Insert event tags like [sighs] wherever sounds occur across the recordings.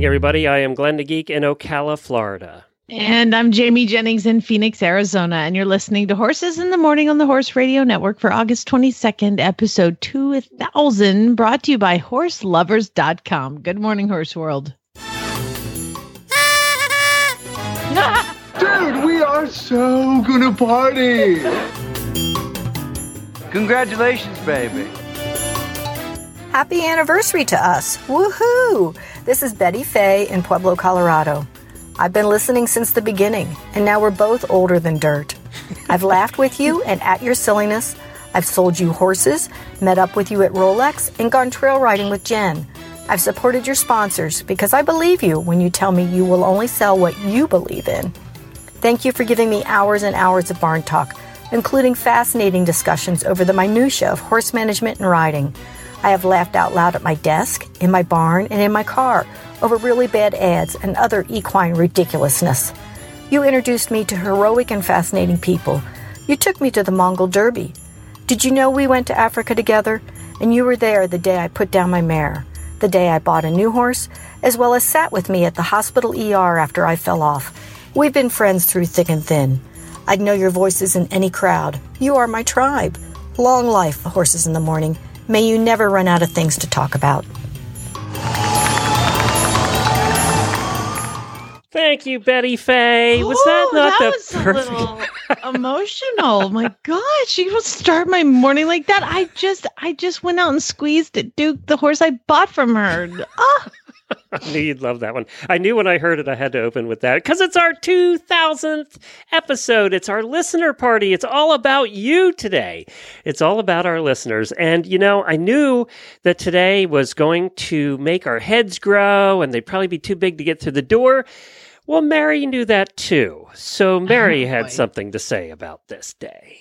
morning, everybody. I am Glenn the Geek in Ocala, Florida. And I'm Jamie Jennings in Phoenix, Arizona, and you're listening to Horses in the Morning on the Horse Radio Network for August 22nd, episode 2000, brought to you by horseloverz.com. Good morning, Horse World. Dude, we are so gonna party! Congratulations, baby. Happy anniversary to us. Woohoo! This is Betty Fay in Pueblo, Colorado. I've been listening since the beginning, and now we're both older than dirt. I've laughed with you and at your silliness. I've sold you horses, met up with you at Rolex, and gone trail riding with Jen. I've supported your sponsors because I believe you when you tell me you will only sell what you believe in. Thank you for giving me hours and hours of barn talk, including fascinating discussions over the minutiae of horse management and riding. I have laughed out loud at my desk, in my barn, and in my car over really bad ads and other equine ridiculousness. You introduced me to heroic and fascinating people. You took me to the Mongol Derby. Did you know we went to Africa together? And you were there the day I put down my mare, the day I bought a new horse, as well as sat with me at the hospital ER after I fell off. We've been friends through thick and thin. I'd know your voices in any crowd. You are my tribe. Long life, Horses in the Morning. May you never run out of things to talk about. Thank you, Betty Fay. Was that Ooh, not that the was perfect? a little emotional? My gosh, you will start my morning like that. I just, I just went out and squeezed Duke, the horse I bought from her. Ah, [laughs] I knew you'd love that one. I knew when I heard it, I had to open with that because it's our 2000th episode. It's our listener party. It's all about you today. It's all about our listeners. And, you know, I knew that today was going to make our heads grow and they'd probably be too big to get through the door. Well, Mary knew that too. So oh, Mary Oh, had something to say about this day.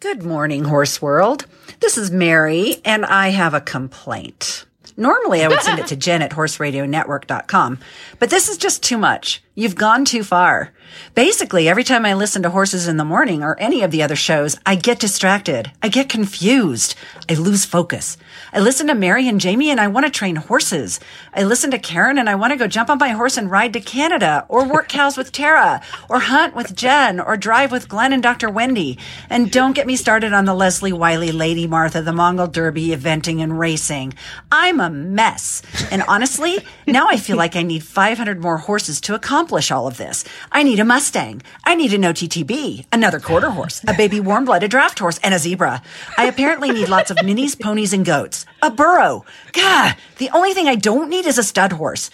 Good morning, Horse World. This is Mary, and I have a complaint. Normally, I would send it to Jen at horseradionetwork.com, but this is just too much. You've gone too far. Basically, every time I listen to Horses in the Morning or any of the other shows, I get distracted. I get confused. I lose focus. I listen to Mary and Jamie and I want to train horses. I listen to Karen and I want to go jump on my horse and ride to Canada or work cows with Tara or hunt with Jen or drive with Glenn and Dr. Wendy. And don't get me started on the Leslie Wylie, Lady Martha, the Mongol Derby, eventing and racing. I'm a mess. And honestly, now I feel like I need 500 more horses to accomplish all of this. I need a Mustang. I need an OTTB, another quarter horse, a baby warm blooded draft horse, and a zebra. I apparently need lots of minis, ponies, and goats. A burro. God, the only thing I don't need is a stud horse.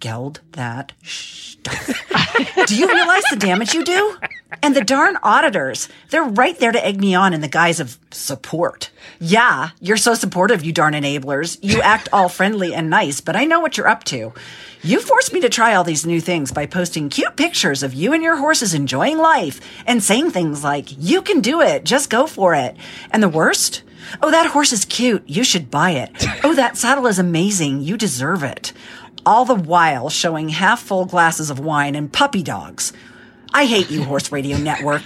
Geld that stuff. do you realize the damage you do? And the darn auditors, they're right there to egg me on in the guise of support. Yeah, you're so supportive, you darn enablers. You act all friendly and nice, but I know what you're up to. You forced me to try all these new things by posting cute pictures of you and your horses enjoying life and saying things like, you can do it, just go for it. And the worst? Oh, that horse is cute. You should buy it. Oh, that saddle is amazing. You deserve it. All the while showing half full glasses of wine and puppy dogs. I hate you, Horse Radio Network.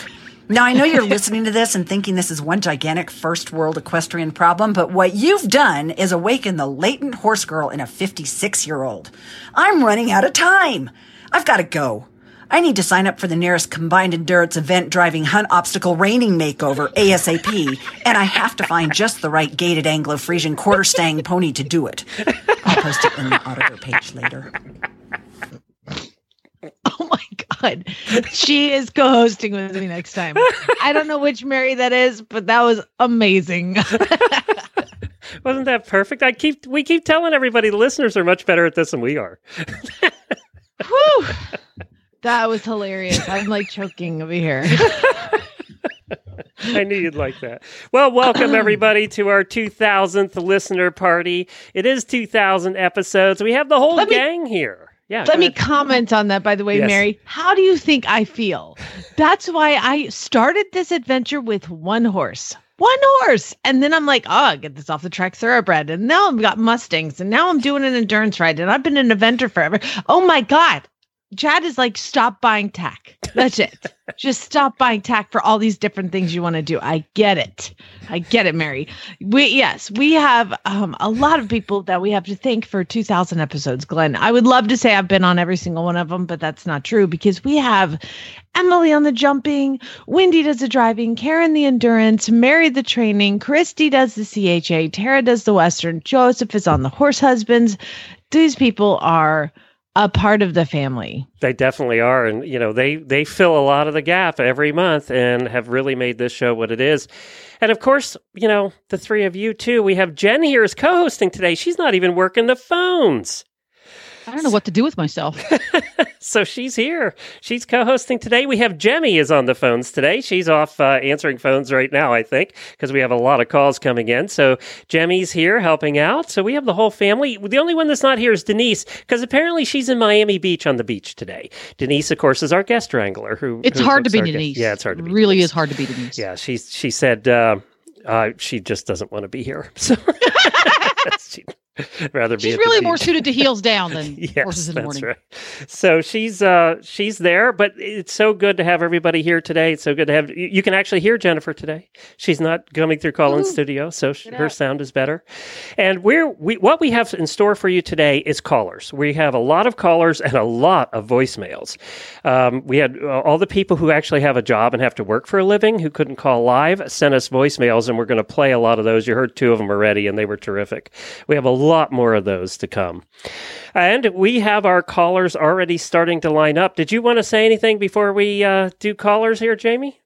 Now, I know you're listening to this and thinking this is one gigantic first world equestrian problem, but what you've done is awaken the latent horse girl in a 56 year old. I'm running out of time. I've got to go. I need to sign up for the nearest combined endurance event driving hunt obstacle reining makeover ASAP, and I have to find just the right gaited Anglo Friesian quarter stang pony to do it. I'll post it in the auditor page later. [laughs] Oh my God. She is co hosting with me next time. I don't know which Mary that is, but that was amazing. [laughs] Wasn't that perfect? I keep we keep telling everybody the listeners are much better at this than we are. [laughs] Whew. That was hilarious. I'm like choking over here. [laughs] I knew you'd like that. Well, welcome everybody to our 2000th listener party. It is 2000 episodes. We have the whole Let me- gang here. Yeah. Let me ahead. comment on that, by the way, Yes. Mary. How do you think I feel? That's why I started this adventure with one horse. One horse. And then I'm like, oh, get this off the track thoroughbred. And now I've got Mustangs. And now I'm doing an endurance ride. And I've been an eventer forever. Oh my God. Chad is like, stop buying tack. That's it. Just stop buying tack for all these different things you want to do. I get it. I get it, Mary. We yes, we have um, a lot of people that we have to thank for 2,000 episodes. Glenn, I would love to say I've been on every single one of them, but that's not true because we have Emily on the jumping, Wendy does the driving, Karen the endurance, Mary the training, Christy does the CHA, Tara does the western, Joseph is on the horse husbands. These people are a part of the family. They definitely are, and you know they they fill a lot of the gap every month, and have really made this show what it is. And of course, you know the three of you too. We have Jen here as co-hosting today. She's not even working the phones, I don't know what to do with myself. [laughs] so she's here. She's co-hosting today. We have Jemmy is on the phones today. She's off uh, answering phones right now, I think, because we have a lot of calls coming in. So Jemmy's here helping out. So we have the whole family. The only one that's not here is Denise, because apparently she's in Miami Beach on the beach today. Denise, of course, is our guest wrangler. Who It's who hooks to be our guest- Denise. Yeah, it's hard to be. really Denise. is hard to be Denise. Yeah, she she said uh, uh, she just doesn't want to be here. [laughs] So [laughs] she'd [laughs] rather be. She's really more suited to heels down [laughs] than Yes, horses in the that's morning. right. So she's uh she's there, but it's so good to have everybody here today. It's so good to have you, you can actually hear Jennifer today. She's not coming through call in Woohoo. studio, so sh- Get her sound is better. And we're we what we have in store for you today is callers. We have a lot of callers and a lot of voicemails. Um, we had uh, all the people who actually have a job and have to work for a living who couldn't call live sent us voicemails, and we're going to play a lot of those. You heard two of them already, and they were terrific. We have a lot more of those to come. And we have our callers already starting to line up. Did you want to say anything before we uh, do callers here, Jamie?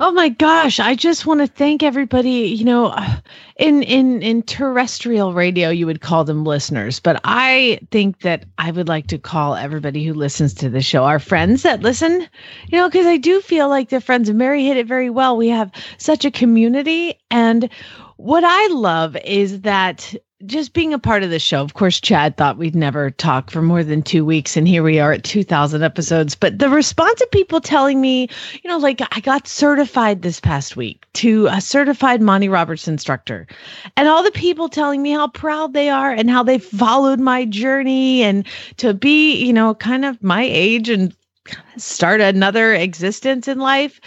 Oh my gosh, I just want to thank everybody, you know, in in in terrestrial radio you would call them listeners, but I think that I would like to call everybody who listens to the show our friends that listen, you know, cuz I do feel like they're friends and Mary hit it very well. We have such a community and what I love is that just being a part of the show. Of course, Chad thought we'd never talk for more than two weeks, and here we are at 2,000 episodes. But the response of people telling me, you know, like I got certified this past week to a certified Monty Roberts instructor, and all the people telling me how proud they are and how they followed my journey and to be, you know, kind of my age and start another existence in life.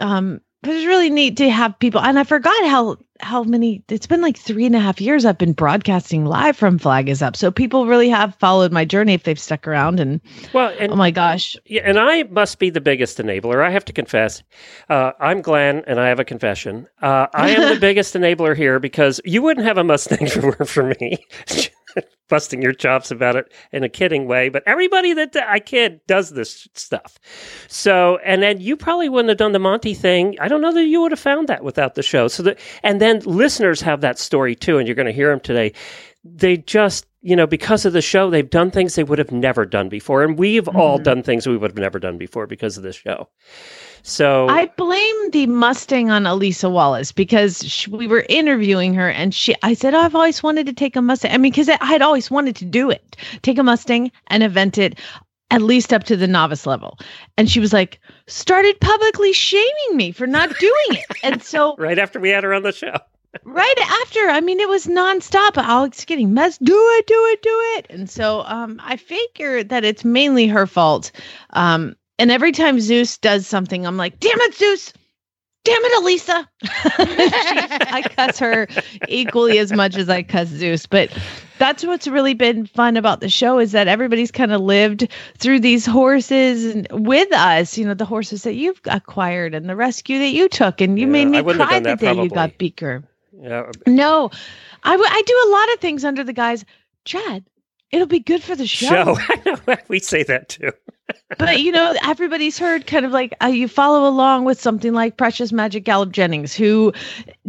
Um, it was really neat to have people, and I forgot how how many. It's been like three and a half years I've been broadcasting live from Flag is Up, so people really have followed my journey if they've stuck around. And Well, and oh my gosh, Yeah, and I must be the biggest enabler. I have to confess. Uh, I'm Glenn, and I have a confession. Uh, I am the [laughs] biggest enabler here because you wouldn't have a Mustang for, for me. [laughs] [laughs] Busting your chops about it in a kidding way, but everybody that I kid does this stuff. So, and then you probably wouldn't have done the Monty thing. I don't know that you would have found that without the show. So, that, and then listeners have that story too, and you're going to hear them today they just you know because of the show they've done things they would have never done before and we've all Mm-hmm. done things we would have never done before because of this show so I blame the Mustang on Elisa Wallace because sh we were interviewing her and she, I said, oh, I've always wanted to take a Mustang. I mean, because I had always wanted to do it, take a Mustang and event it at least up to the novice level. And she was like, started publicly shaming me for not doing it. and so [laughs] right after we had her on the show [laughs] right after, I mean, it was nonstop. Alex getting mess, do it, do it, do it. And so um, I figure that it's mainly her fault. Um, and every time Zeus does something, I'm like, damn it, Zeus. Damn it, Elisa. [laughs] [laughs] I cuss her equally as much as I cuss Zeus. But that's what's really been fun about the show is that everybody's kind of lived through these horses and with us, you know, the horses that you've acquired and the rescue that you took. And you Yeah, made me cry the day you got Beaker. yeah No, I, w- I do a lot of things under the guise, Chad, it'll be good for the show. show [laughs] we say that too but you know, everybody's heard kind of like uh, you follow along with something like Precious Magic Gallop Jennings, who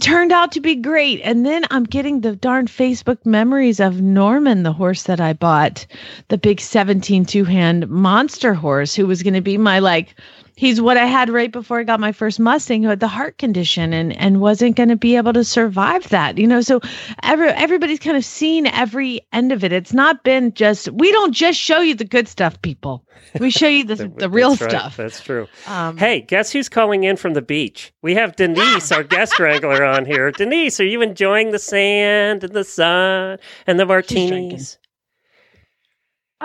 turned out to be great. And then I'm getting the darn Facebook memories of Norman, the horse that I bought, the big 17 two hand monster horse, who was going to be my like he's what I had right before I got my first Mustang who had the heart condition and and wasn't going to be able to survive that. You know, so every everybody's kind of seen every end of it. It's not been just we don't just show you the good stuff, people. We show you the [laughs] the real That's right. stuff. That's true. Um, Hey, guess who's calling in from the beach? We have Denise, our guest wrangler, on here. Denise, are you enjoying the sand and the sun and the drinking. martinis?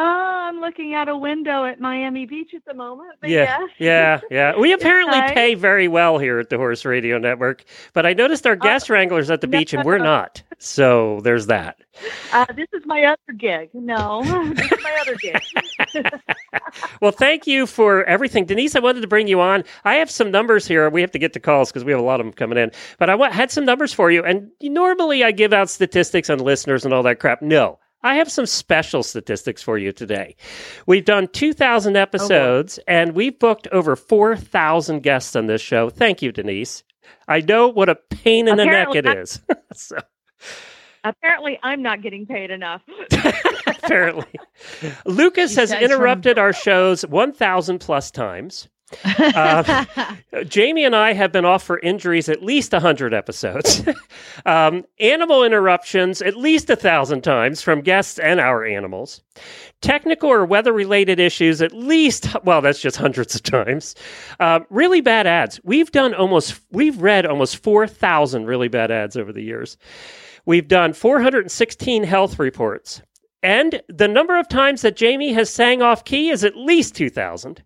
Oh, I'm looking out a window at Miami Beach at the moment. But Yeah, yes. yeah, yeah. We [laughs] apparently nice. pay very well here at the Horse Radio Network, but I noticed our guest wranglers at the beach and we're not. So there's that. Uh, this is my other gig. No, [laughs] this is my other gig. [laughs] Well, thank you for everything. Denise, I wanted to bring you on. I have some numbers here. We have to get to calls because we have a lot of them coming in. But I had some numbers for you. And normally I give out statistics on listeners and all that crap. No, I have some special statistics for you today. We've done 2,000 episodes and we've booked over 4,000 guests on this show. Thank you, Denise. I know what a pain in the neck Apparently it is. [laughs] so, Apparently, I'm not getting paid enough. [laughs] [laughs] apparently. Lucas has says from- interrupted our shows 1,000 plus times. Uh, [laughs] Jamie and I have been off for injuries at least 100 episodes. [laughs] um, animal interruptions at least a thousand times from guests and our animals. Technical or weather related issues at least, well, that's just hundreds of times. Uh, really bad ads. We've done almost, we've read almost 4,000 really bad ads over the years. We've done 416 health reports. And the number of times that Jamie has sang off key is at least 2,000.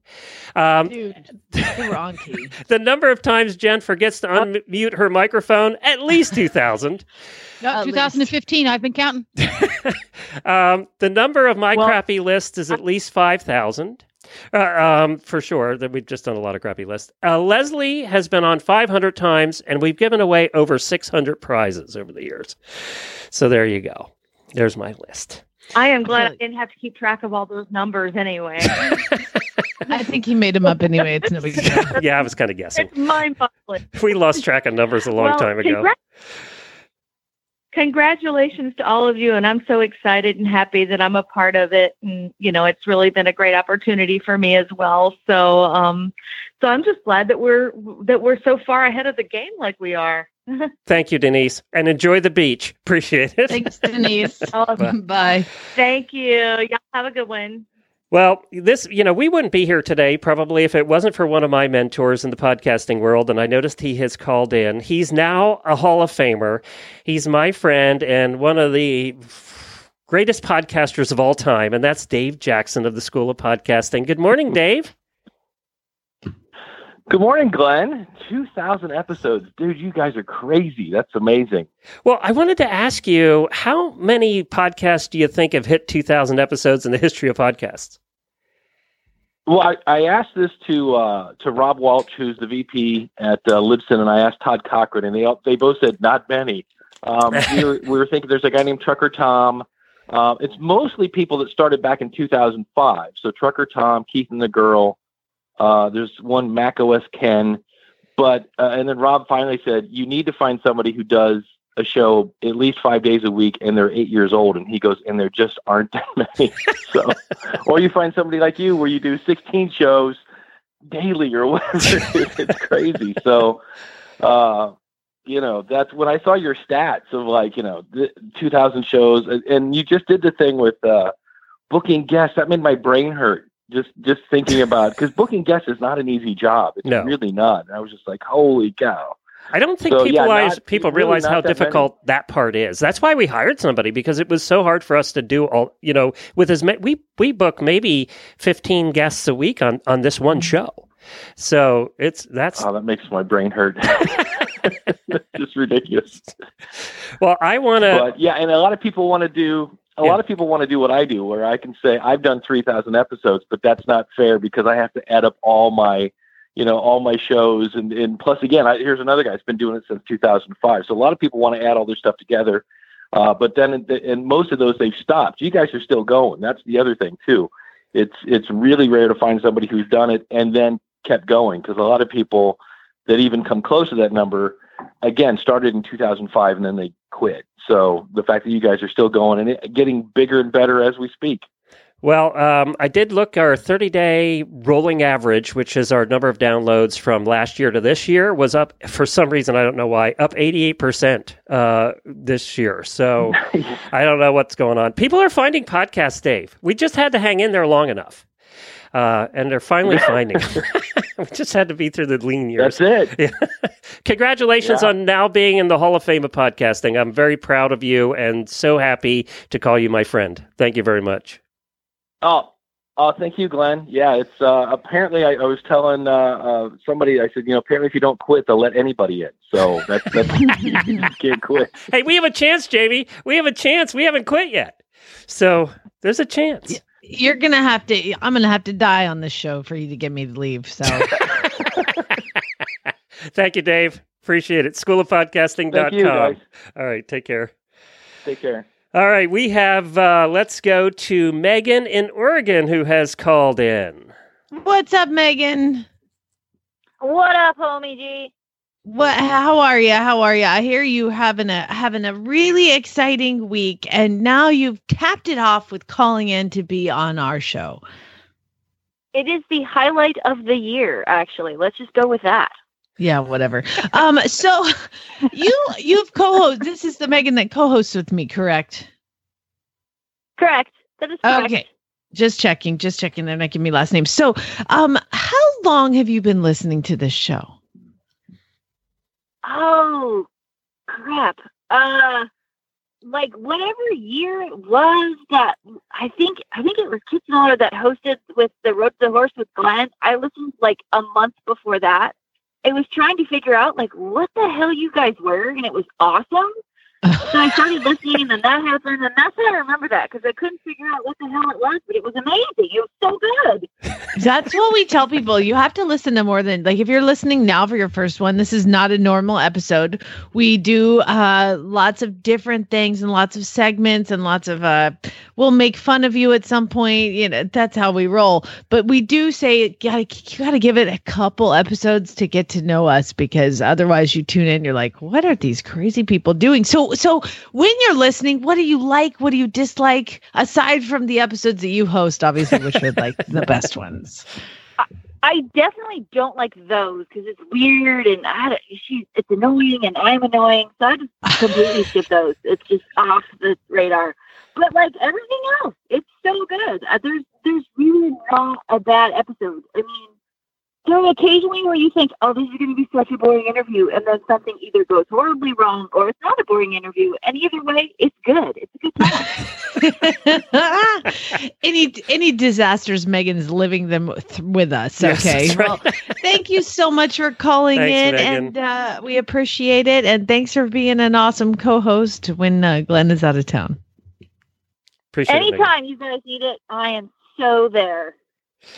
Um, Dude, [laughs] they were on key. the number of times Jen forgets to unmute her microphone, at least 2,000. No, At 2015. I've been counting. [laughs] Um, the number of my Well- crappy lists is at least 5,000. Uh, um, for sure, that we've just done a lot of crappy lists. Uh, Leslie has been on 500 times, and we've given away over 600 prizes over the years. So there you go. There's my list. I am glad I like- didn't have to keep track of all those numbers anyway. [laughs] I think he made them up anyway. It's no big deal. Yeah, I was kind of guessing. it's mind-boggling. [laughs] We lost track of numbers a long well, time ago. congra- congratulations to all of you, and I'm so excited and happy that I'm a part of it. And you know, it's really been a great opportunity for me as well. So, um, so I'm just glad that we're that we're so far ahead of the game like we are. [laughs] Thank you, Denise, and enjoy the beach. [laughs] Appreciate it. Thanks, Denise. [laughs] Bye. thank you. Y'all have a good one. Well, this, you know, we wouldn't be here today probably if it wasn't for one of my mentors in the podcasting world. And I noticed he has called in. He's now a Hall of Famer. He's my friend and one of the greatest podcasters of all time. And that's Dave Jackson of the School of Podcasting. Good morning, Dave. Good morning, Glenn. 2,000 episodes. Dude, you guys are crazy. That's amazing. Well, I wanted to ask you how many podcasts do you think have hit 2,000 episodes in the history of podcasts? Well, I, I asked this to uh, to Rob Walsh, who's the VP at uh, Libsyn, and I asked Todd Cochran, and they all, they both said not many. Um, we, were, we were thinking there's a guy named Trucker Tom. Uh, it's mostly people that started back in 2005. So Trucker Tom, Keith and the Girl. Uh, there's one Mac OS Ken, but uh, and then Rob finally said you need to find somebody who does a show at least five days a week, and they're eight years old. And he goes, and there just aren't that [laughs] many. so, or you find somebody like you where you do 16 shows daily or whatever. [laughs] it's, crazy. So, uh, you know, that's when I saw your stats of like, you know, th- 2000 shows and, and you just did the thing with, uh, booking guests. That made my brain hurt. Just, just thinking about, because booking guests is not an easy job. It's No. really not. And I was just like, holy cow. I don't think So, people yeah, realize, not- people really realize how that many. difficult that part is. That's why we hired somebody because it was so hard for us to do all. You know, with as many, we we book maybe fifteen guests a week on on this one show. So it's that's Oh, that makes my brain hurt. [laughs] Just ridiculous. well. I want to. yeah, and a lot of people want to do a Yeah. lot of people want to do what I do, where I can say I've done three thousand episodes, but that's not fair because I have to add up all my, you know, all my shows, and and plus again, I, here's another guy who's been doing it since two thousand five. So a lot of people want to add all their stuff together, uh, but then in most of those they've stopped. You guys are still going. That's the other thing too. It's it's really rare to find somebody who's done it and then kept going because a lot of people that even come close to that number again started in 2005 and then they quit so the fact that you guys are still going and getting bigger and better as we speak Well, um, I did look our 30 day rolling average, which is our number of downloads from last year to this year, was up for some reason. I don't know why, up 88% uh, this year. So [laughs] I don't know what's going on. People are finding podcasts, Dave. We just had to hang in there long enough. Uh, and they're finally finding. [laughs] we just had to be through the lean years. That's it. [laughs] Yeah. Congratulations Yeah. on now being in the Hall of Fame of podcasting. I'm very proud of you and so happy to call you my friend. Thank you very much. Oh, oh, thank you, Glenn. Yeah, it's uh, apparently I, I was telling uh, uh, somebody. I said, you know, apparently if you don't quit, they'll let anybody in. So that's that's you [laughs] can't quit. Hey, we have a chance, Jamie. We have a chance. We haven't quit yet. So there's a chance. You're gonna have to. I'm gonna have to die on this show for you to get me to leave. So [laughs] Thank you, Dave. Appreciate it. Schoolofpodcasting.com. Thank you. All right. Take care. Take care. All right. We have, uh, let's go to Megan in Oregon who has called in. what's up, Megan? What up, homie G? What? How are you? How are you? I hear you having a having a really exciting week, and now you've tapped it off with calling in to be on our show. It is the highlight of the year, actually. Let's just go with that. Yeah, whatever. Um, so you you've co-host. This is the Megan that co-hosts with me, correct? Correct. That is correct. Okay. Just checking, just checking. They're not giving me last names. So, um, how long have you been listening to this show? Oh, crap. Uh, like whatever year it was that I think I think it was Kit Miller that hosted with the Road to the Horse with Glenn. I listened like a month before that. It was trying to figure out like what the hell you guys were, and it was awesome. So I started [laughs] listening, and then that happened, and that's how I remember that because I couldn't figure out what the hell it was, but it was amazing. It was. That's what we tell people. You have to listen to more than like if you're listening now for your first one, this is not a normal episode. We do uh lots of different things and lots of segments and lots of uh we'll make fun of you at some point. You know, that's how we roll. But we do say gotta you gotta give it a couple episodes to get to know us because otherwise you tune in, you're like, what are these crazy people doing? So so when you're listening, what do you like? What do you dislike? Aside from the episodes that you host, obviously, which are like the best ones. I definitely don't like those because it's weird and I don't, it's annoying and I'm annoying, so I just [laughs] completely skip those. It's just off the radar. But like everything else, it's so good. Uh, there's there's really not a bad episode. I mean, there are occasionally where you think, oh, this is going to be such a boring interview, and then something either goes horribly wrong or it's not a boring interview. And either way, it's good. It's a good time. [laughs] [laughs] any any disasters, Megan's living them th- with us. Okay. that's right. Well, [laughs] thank you so much for calling Thanks, in, Megan. and uh, we appreciate it. And thanks for being an awesome co-host when uh, Glenn is out of town. Appreciate it. Megan. Anytime you guys need it, I am so there.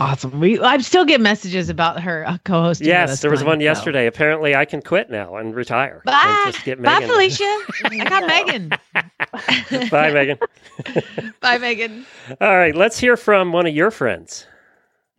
Awesome. We I still get messages about her uh, co-hosting. Yes, there was Glenn, one so. yesterday. Apparently, I can quit now and retire. Bye. And just get Bye, Felicia. [laughs] I got Megan. [laughs] Bye, Megan. [laughs] Bye, Megan. All right, let's hear from one of your friends.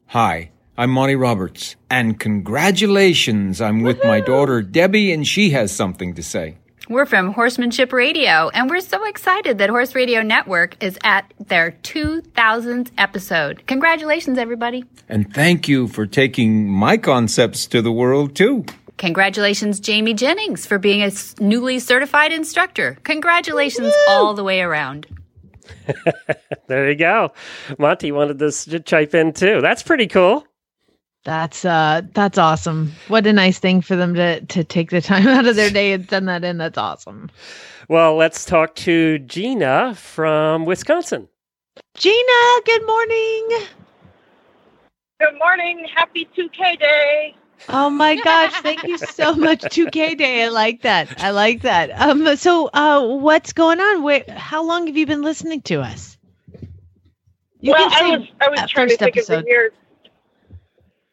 Hi, I'm Monty Roberts, and congratulations! I'm with my daughter Debbie, and she has something to say. We're from Horsemanship Radio, and we're so excited that Horse Radio Network is at their 2000th episode. Congratulations, everybody. And thank you for taking my concepts to the world, too. Congratulations, Jamie Jennings, for being a newly certified instructor. Congratulations all the way around. [laughs] There you go. Monty wanted this to chime in too. That's pretty cool. That's uh that's awesome. What a nice thing for them to to take the time [laughs] out of their day and send that in. That's awesome. Well, let's talk to Gina from Wisconsin. Gina, good morning. Good morning. Happy 2K Day. Oh my [laughs] gosh, thank you so much 2K Day. I like that. I like that. Um so uh what's going on? Wait, how long have you been listening to us? You well, can say I was I was trying to first think of the years.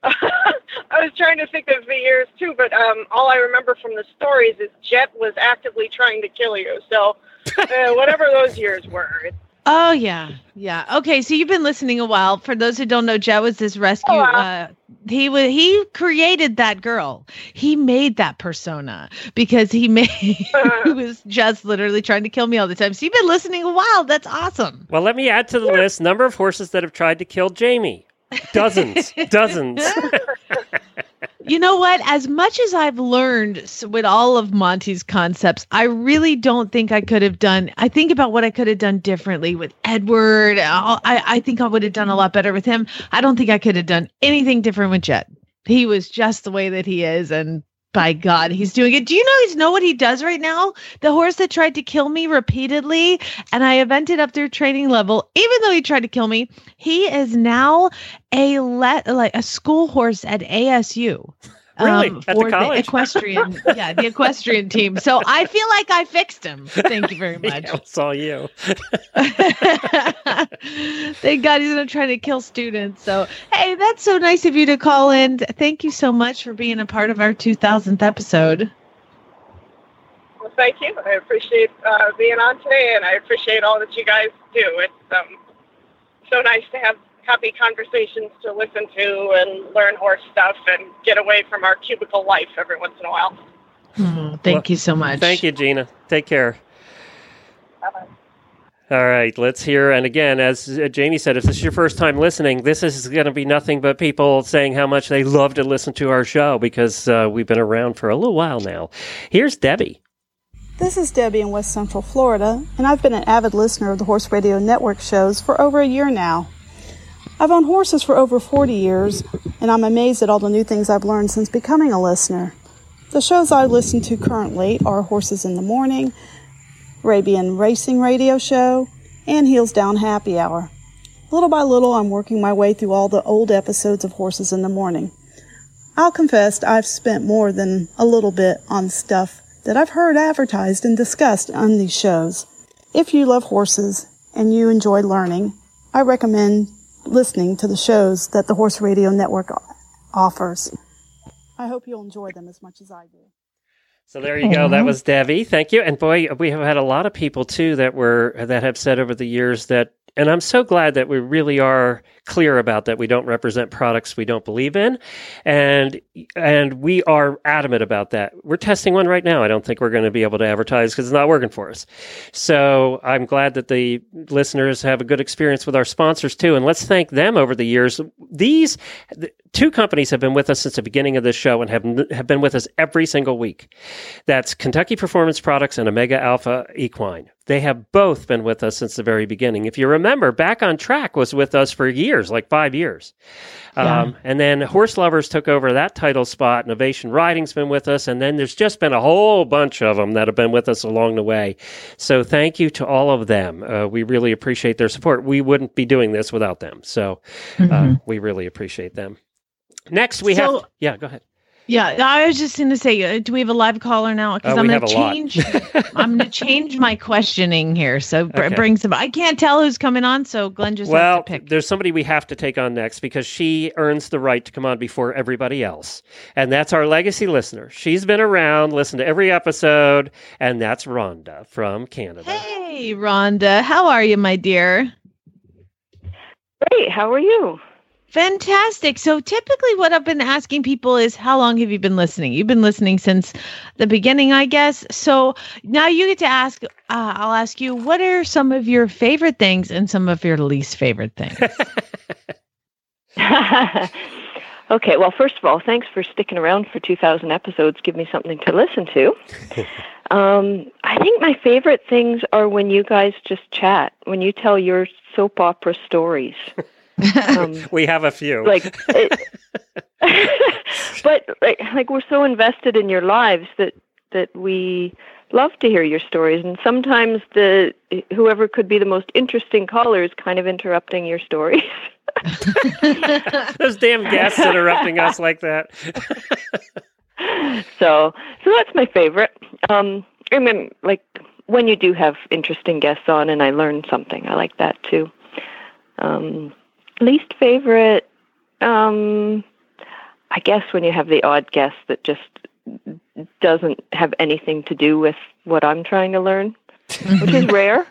I was trying to think of the years too, but um, all I remember from the stories is Jet was actively trying to kill you. So, uh, [laughs] whatever those years were, Oh yeah, yeah. Okay, so you've been listening a while. For those who don't know, Jet was this rescue. Uh, he was he created that girl. He made that persona because he made [laughs] he was just literally trying to kill me all the time. So you've been listening a while. That's awesome. Well, let me add to the list number of horses that have tried to kill Jamie. Dozens, [laughs] dozens. You know what? As much as I've learned with all of Monty's concepts, I really don't think I could have done. I think about what I could have done differently with Edward. I, I think I would have done a lot better with him. I don't think I could have done anything different with Jet. He was just the way that he is, and by God, he's doing it. Do you know he's know what he does right now? The horse that tried to kill me repeatedly, and I have ended up their training level. Even though he tried to kill me, he is now a let like a school horse at ASU. Really? At the for college? equestrian, [laughs] yeah, the equestrian team. So I feel like I fixed him. Thank you very [laughs] much. Yeah, it's all you. [laughs] Thank God he's not trying to kill students. So, hey, that's so nice of you to call in. Thank you so much for being a part of our 2000th episode. Well, thank you. I appreciate uh, being on today, and I appreciate all that you guys do. It's um, so nice to have happy conversations to listen to and learn horse stuff and get away from our cubicle life every once in a while. Hmm, thank you so much. Thank you, Gina. Take care. Bye-bye. All right, let's hear. And again, as uh, Jamie said, if this is your first time listening, this is going to be nothing but people saying how much they love to listen to our show because uh, we've been around for a little while now. Here's Debbie. This is Debbie in West Central Florida, and I've been an avid listener of the Horse Radio Network shows for over a year now. I've owned horses for over 40 years, and I'm amazed at all the new things I've learned since becoming a listener. The shows I listen to currently are Horses in the Morning, Arabian Racing Radio Show, and Heels Down Happy Hour. Little by little, I'm working my way through all the old episodes of Horses in the Morning. I'll confess I've spent more than a little bit on stuff that I've heard advertised and discussed on these shows. If you love horses and you enjoy learning, I recommend listening to the shows that the Horse Radio Network offers. I hope you'll enjoy them as much as I do. So there you go. That was Debbie. Thank you. And boy, we have had a lot of people too that were that have said over the years that and I'm so glad that we really are clear about that we don't represent products we don't believe in and and we are adamant about that. We're testing one right now. I don't think we're going to be able to advertise cuz it's not working for us. So, I'm glad that the listeners have a good experience with our sponsors too and let's thank them over the years. These th- two companies have been with us since the beginning of this show and have have been with us every single week. That's Kentucky Performance Products and Omega Alpha Equine. They have both been with us since the very beginning. If you remember, Back on Track was with us for years, like five years. Yeah. Um, and then Horse Lovers took over that title spot. Innovation Riding's been with us. And then there's just been a whole bunch of them that have been with us along the way. So thank you to all of them. Uh, we really appreciate their support. We wouldn't be doing this without them. So uh, Mhm. we really appreciate them. Next, we So- have. Yeah, go ahead. Yeah, I was just going to say, uh, do we have a live caller now? Because Uh, I'm going to change. I'm going [laughs] to change my questioning here. So br- Okay. bring some. I can't tell who's coming on, so Glenn just has well, to pick. there's somebody we have to take on next because she earns the right to come on before everybody else. And that's our legacy listener. She's been around, listened to every episode, and that's Rhonda from Canada. Hey, Rhonda, how are you, my dear? Great. How are you? Fantastic. So typically what I've been asking people is how long have you been listening? You've been listening since the beginning, I guess. So now you get to ask uh, I'll ask you what are some of your favorite things and some of your least favorite things? [laughs] [laughs] okay. Well, first of all, thanks for sticking around for 2,000 episodes. Give me something to listen to. [laughs] um, I think my favorite things are when you guys just chat, when you tell your soap opera stories. Um, [laughs] we have a few. like it, [laughs] [laughs] but like, like we're so invested in your lives that that we love to hear your stories and sometimes the whoever could be the most interesting caller is kind of interrupting your stories Those damn guests interrupting us like that. so so that's my favorite um i mean like when you do have interesting guests on and i learn something i like that too um least favorite um i guess when you have the odd guest that just doesn't have anything to do with what i'm trying to learn which is rare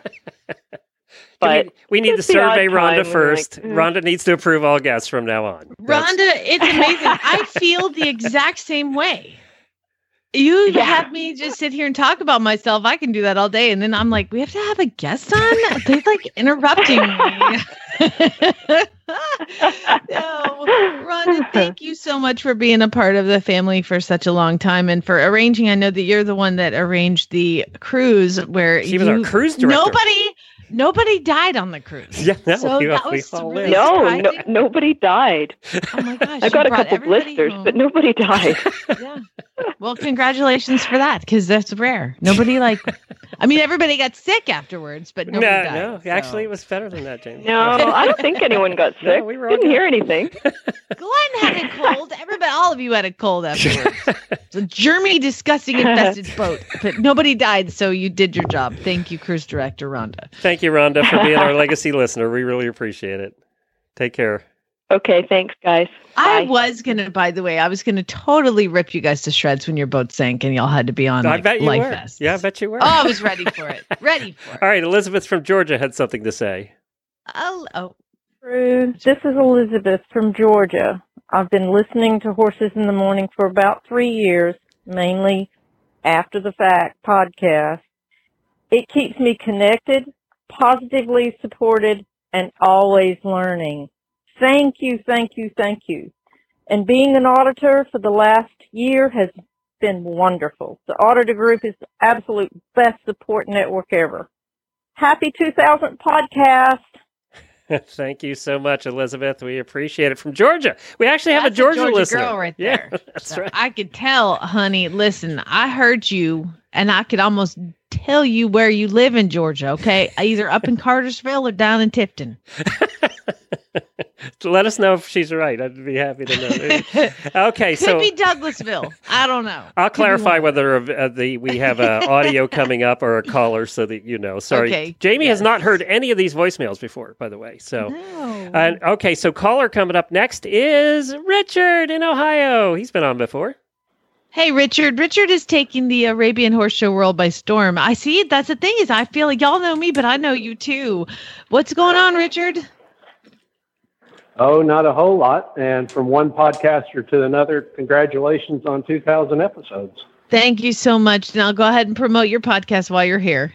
[laughs] but we need to the survey time Rhonda first. like, mm. Rhonda needs to approve all guests from now on. That's- Rhonda, it's amazing. I [laughs] feel the exact same way. You Yeah. have me just sit here and talk about myself. I can do that all day. And then I'm like, we have to have a guest on? They're like interrupting me. [laughs] [laughs] no, Rhonda, thank you so much for being a part of the family for such a long time and for arranging. I know that you're the one that arranged the cruise where She was our you- cruise director. Nobody, nobody died on the cruise. [laughs] Yeah, no, So we, that was really lived. no, no, nobody died. Oh my gosh! [laughs] I got a couple blisters, home. but nobody died. yeah. Well, congratulations for that because that's rare. Nobody like, I mean, everybody got sick afterwards, but No, died. no, actually, it was better than that, James. no, I don't think anyone got [laughs] No, sick. we were Didn't good. hear anything. [laughs] Glenn had a cold. Everybody, all of you had a cold afterwards. it's a germy, disgusting, infested [laughs] boat, but nobody died. So you did your job. Thank you, cruise director Rhonda. Thank you, Rhonda, for being our legacy listener. We really appreciate it. Take care. Okay, thanks, guys. I was gonna, by the way, I was gonna totally rip you guys to shreds when your boat sank and y'all had to be on I like, bet you life were. vests. Yeah, I bet you were. Oh, I was ready for it. [laughs] Ready for it. All right, Elizabeth from Georgia had something to say. Oh, oh. This is Elizabeth from Georgia. I've been listening to Horses in the Morning for about three years, mainly after the fact podcast. It keeps me connected, positively supported, and always learning. Thank you, thank you, thank you. And being an auditor for the last year has been wonderful. The auditor group is the absolute best support network ever. Happy 2000 podcast. [laughs] Thank you so much, Elizabeth. We appreciate it from Georgia. We actually have That's a Georgia, Georgia listener. girl right Yeah, there. [laughs] that's So right. I could tell, honey. Listen, I heard you, and I could almost tell you where you live in Georgia. Okay, either up in [laughs] Cartersville or down in Tifton. [laughs] Let us know if she's right. I'd be happy to know. [laughs] okay, Could so be Douglasville. I don't know. I'll Could clarify one. whether uh, the we have uh, [laughs] audio coming up or a caller, so that you know. Sorry, Okay, Jamie has not heard any of these voicemails before, by the way. So, No. uh, okay, so caller coming up next is Richard in Ohio. He's been on before. Hey, Richard. Richard is taking the Arabian Horse Show world by storm. I see. That's the thing is, I feel like y'all know me, but I know you too. What's going on, Richard? Oh, not a whole lot. And from one podcaster to another, congratulations on 2,000 episodes. Thank you so much. Now go ahead and promote your podcast while you're here.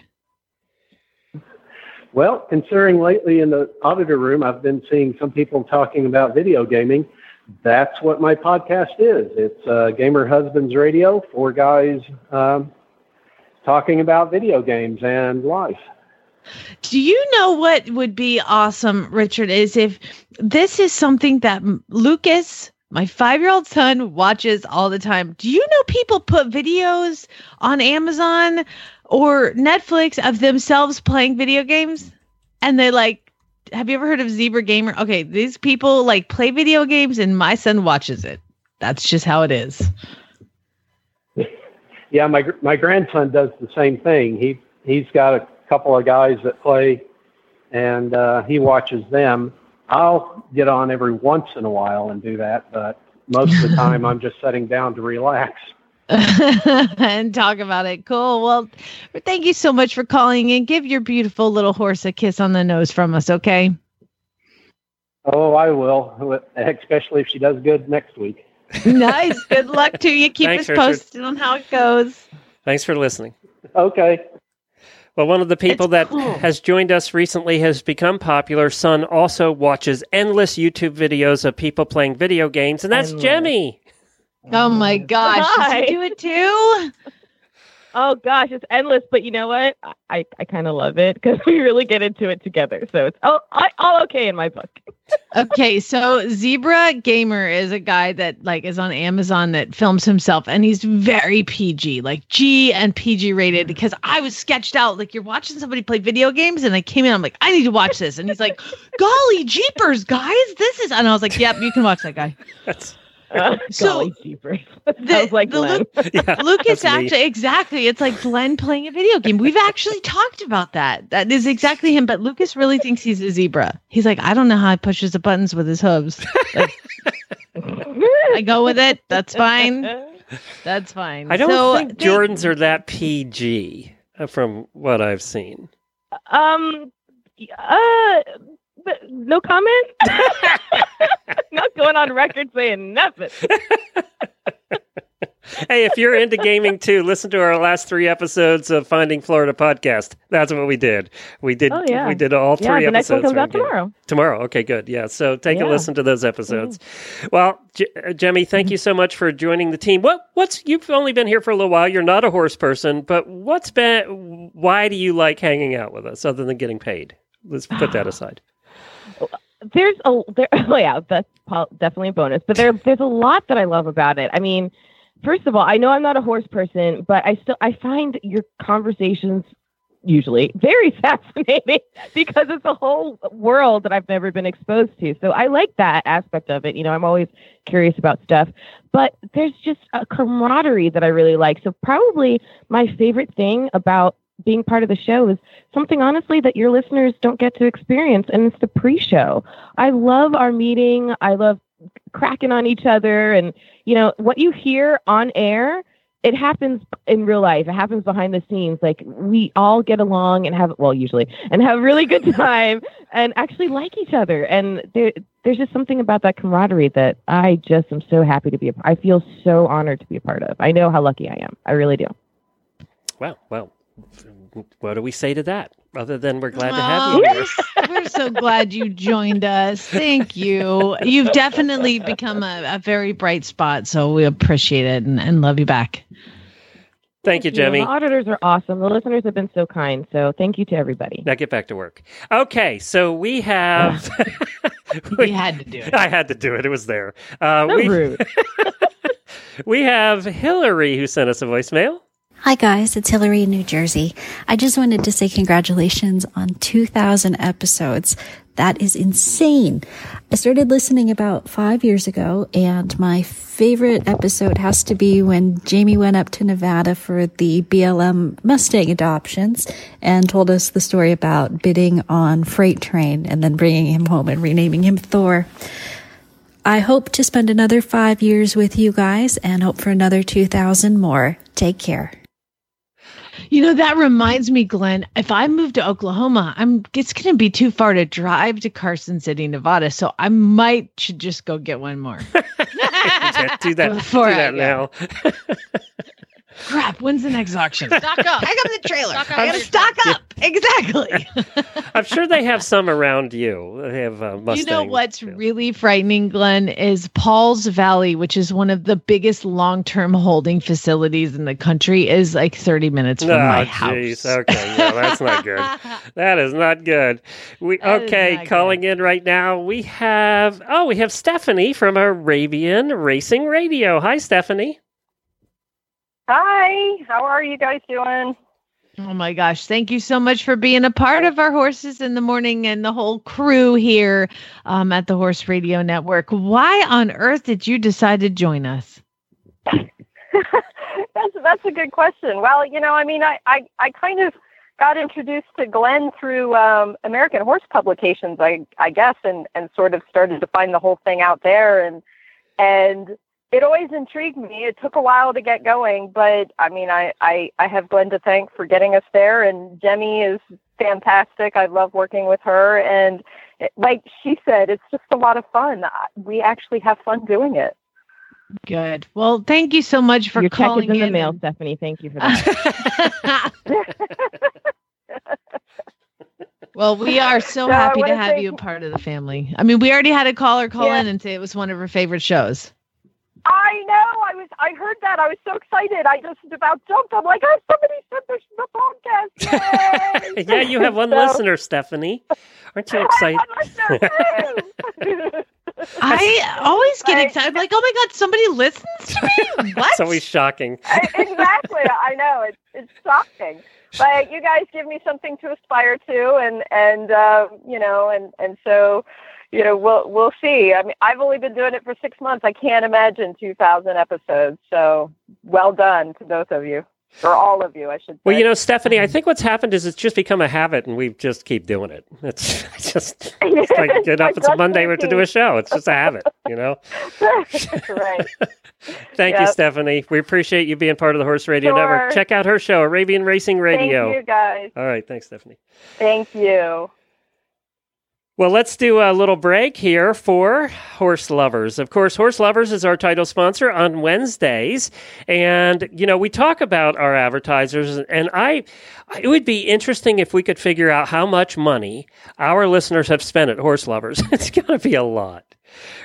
Well, considering lately in the auditor room, I've been seeing some people talking about video gaming. That's what my podcast is. It's uh, Gamer Husbands Radio, four guys um, talking about video games and life. Do you know what would be awesome, Richard? Is if this is something that Lucas, my five year old son, watches all the time. Do you know people put videos on Amazon or Netflix of themselves playing video games? And they like, have you ever heard of Zebra Gamer? Okay, these people like play video games and my son watches it. That's just how it is. [laughs] Yeah, my my grandson does the same thing. He he's got a couple of guys that play, and uh, he watches them. I'll get on every once in a while and do that, but most of the [laughs] time I'm just sitting down to relax. [laughs] and talk about it. Cool. Well, thank you so much for calling and give your beautiful little horse a kiss on the nose from us, okay? Oh, I will, [laughs] especially if she does good next week. nice. Good luck to you. Keep Thanks, us Richard. posted on how it goes. Thanks for listening. Okay. Well, one of the people that has joined us recently has become popular. Son also watches endless YouTube videos of people playing video games, and that's Jemmy. Oh my gosh. Hi. Did you do it too? [laughs] Oh gosh, it's endless. But you know what? I, I kind of love it because [laughs] we really get into it together. So it's all, I, all okay in my book. okay, so Zebra Gamer is a guy that like is on Amazon that films himself and he's very PG, like G and PG rated mm. because I was sketched out like you're watching somebody play video games and I came in I'm like I need to watch this and he's like golly jeepers guys this is and I was like yep you can watch that guy. [laughs] Uh, [laughs] So, golly jeepers. Sounds like the Glenn. Lu- Lucas actually exactly. It's like Glenn playing a video game. We've actually talked about that. That is exactly him. But Lucas really thinks he's a zebra. He's like, I don't know how he pushes the buttons with his hooves. Like, [laughs] I go with it. That's fine. That's fine. I don't So, think Jordans are that PG uh, from what I've seen. Um, Uh, but no comment. [laughs] Not going on record saying nothing. [laughs] hey, if you're into gaming too, listen to our last three episodes of Finding Florida podcast. That's what we did. We did. Oh, yeah. We did all Yeah, three the next one episodes. comes out tomorrow. Tomorrow. Okay, good. Yeah. So take Yeah. Mm-hmm. a listen to those episodes. Well, J- uh, Jemmy, thank you so much for joining the team. What? What's? You've only been here for a little while. You're not a horse person, but what's been? Why do you like hanging out with us other than getting paid? Let's put that [sighs] aside. There's a there [laughs] oh yeah that's definitely a bonus but there there's a lot that i love about it. I mean first of all i know i'm not a horse person but i still i find your conversations usually very [laughs] fascinating because it's a whole world that i've never been exposed to. So i like that aspect of it. You know i'm always curious about stuff but there's just a camaraderie that i really like. So probably my favorite thing about being part of the show is something honestly that your listeners don't get to experience and it's the pre-show. I love our meeting. I love cracking on each other and you know what you hear on air it happens in real life. It happens behind the scenes. Like we all get along and have well usually and have a really good [laughs] time and actually like each other. And there there's just something about that camaraderie that i just am so happy to be a i feel so honored to be a part of. I know how lucky i am. I really do. Well, well, what do we say to that? Other than we're glad to have you here. we're, we're so glad you joined us. Thank you. You've definitely become a, a very bright spot, so we appreciate it and, and love you back. Thank you, You know, Jemmy. the auditors are awesome the listeners have been so kind so thank you to everybody Now get back to work. Okay, so we have. [laughs] we had to do it. I had to do it. It was there. Uh, So we, rude. [laughs] we have Hillary who sent us a voicemail. Hi, guys. It's Hillary in New Jersey. I just wanted to say congratulations on 2,000 episodes. That is insane. I started listening about five years ago, and my favorite episode has to be when Jamie went up to Nevada for the BLM Mustang adoptions and told us the story about bidding on Freight Train and then bringing him home and renaming him Thor. I hope to spend another five years with you guys and hope for another 2,000 more. Take care. You know, that reminds me, Glenn, if I move to Oklahoma, I'm it's gonna be too far to drive to Carson City, Nevada. So I might should just go get one more. [laughs] Do that. Do that now. [laughs] Crap, when's the next auction? Stock up. I got the trailer. Stock up I gotta stock up. Exactly. [laughs] I'm sure they have some around you. They have uh, Mustang. You know what's really frightening, Glenn, is Paul's Valley, which is one of the biggest long-term holding facilities in the country, is like 30 minutes from Oh, my house. jeez. Okay, yeah, that's not good. [laughs] That is not good. We That is okay. not calling in right now. We have oh, we have Stephanie from Arabian Racing Radio. Hi, Stephanie. Hi, how are you guys doing? Oh my gosh. Thank you so much for being a part of our Horses in the Morning and the whole crew here um, at the Horse Radio Network. Why on earth did you decide to join us? [laughs] that's that's a good question. Well, you know, I mean, I I, I kind of got introduced to Glenn through um, American Horse Publications, I I guess, and and sort of started to find the whole thing out there, and and it always intrigued me. It took a while to get going, but I mean, I I, I have Glenn to thank for getting us there, and Jemmy is fantastic. I love working with her, and it, like she said, it's just a lot of fun. We actually have fun doing it. Good. Well, thank you so much for Your check calling is in the mail, Stephanie. Thank you for that. [laughs] Well, we are so No, happy to have you a part of the family. I mean, we already had a caller call Yeah. in and say it was one of her favorite shows. I know. I was. I heard that. I was so excited. I just about jumped. I'm like, oh, somebody said there's the podcast. [laughs] Yeah, you have one [laughs] So- listener, Stephanie. Aren't you excited? [laughs] I always get excited. I'm like, oh my God, somebody listens to me? What? It's always shocking. exactly. I know. It's it's shocking. But you guys give me something to aspire to, and and uh, you know, and and so, you know, we'll we'll see. I mean, I've only been doing it for six months. I can't imagine two thousand episodes. So well done to both of you, or all of you, I should say. Well, you know, Stephanie, I um, think what's happened is it's just become a habit, and we just keep doing it. It's [laughs] just [laughs] it's like get up. It's a Monday we have to do a show. It's just a habit, you know. [laughs] right. Thank you, Stephanie. We appreciate you being part of the Horse Radio Sure. Network. Check out her show, Arabian Racing Radio. Thank you guys. All right, thanks, Stephanie. Thank you. Well, let's do a little break here for Horse Lovers. Of course, Horse Lovers is our title sponsor on Wednesdays. And, you know, we talk about our advertisers, and I, it would be interesting if we could figure out how much money our listeners have spent at Horse Lovers. [laughs] it's got to be a lot.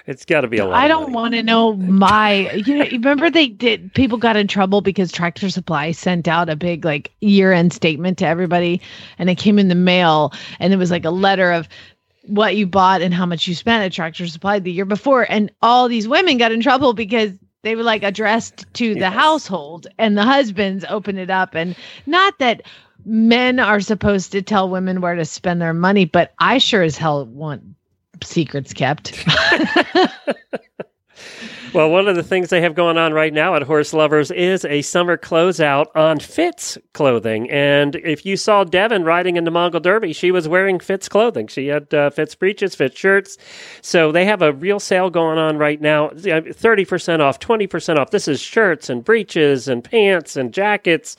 It's got to be a lot. I don't want to know my. You know, remember they did. People got in trouble because Tractor Supply sent out a big like year-end statement to everybody, and it came in the mail, and it was like a letter of what you bought and how much you spent at Tractor Supply the year before, and all these women got in trouble because they were like addressed to the household, and the husbands opened it up, and not that men are supposed to tell women where to spend their money, but I sure as hell want secrets kept. [laughs] [laughs] Well, one of the things they have going on right now at Horse Lovers is a summer closeout on FITS clothing. And if you saw Devan riding in the Mongol Derby, she was wearing FITS clothing. She had uh, FITS breeches, FITS shirts. So they have a real sale going on right now 30% off, 20% off. This is shirts and breeches and pants and jackets.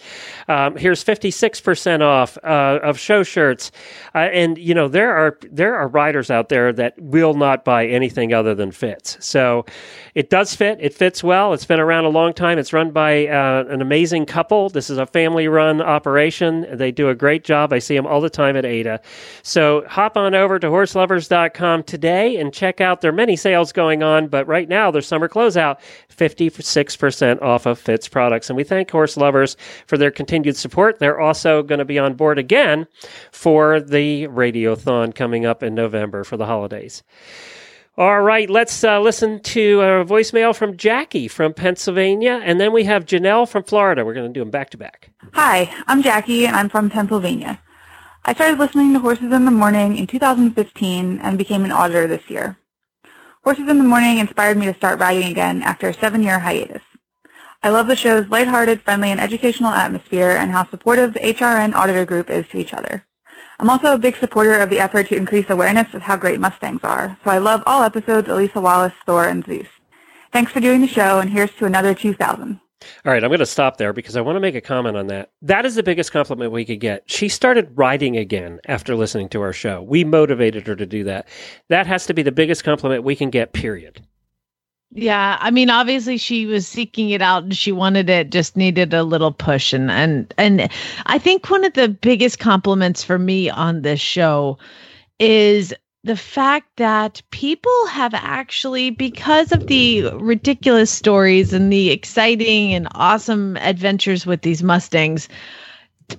Um, here's 56% off uh, of show shirts. Uh, and, you know, there are, there are riders out there that will not buy anything other than FITS. So it does fit. It fits well. It's been around a long time. It's run by uh, an amazing couple. This is a family run operation. They do a great job. I see them all the time at Ada. So hop on over to horseloverz.com today and check out. their many sales going on, but right now their summer closeout 56% off of FITS products. And we thank Horse Lovers for their continued support. They're also going to be on board again for the Radiothon coming up in November for the holidays. All right, let's uh, listen to a voicemail from Jackie from Pennsylvania, and then we have Janelle from Florida. We're going to do them back to back. Hi, I'm Jackie, and I'm from Pennsylvania. I started listening to Horses in the Morning in 2015 and became an auditor this year. Horses in the Morning inspired me to start riding again after a seven-year hiatus. I love the show's lighthearted, friendly, and educational atmosphere and how supportive the HRN auditor group is to each other. I'm also a big supporter of the effort to increase awareness of how great Mustangs are, so I love all episodes Elisa Wallace, Thor, and Zeus. Thanks for doing the show, and here's to another 2000. All right, I'm going to stop there because I want to make a comment on that. That is the biggest compliment we could get. She started riding again after listening to our show. We motivated her to do that. That has to be the biggest compliment we can get, period. Yeah, I mean, obviously she was seeking it out and she wanted it, just needed a little push. And and and I think one of the biggest compliments for me on this show is the fact that people have actually, because of the ridiculous stories and the exciting and awesome adventures with these Mustangs,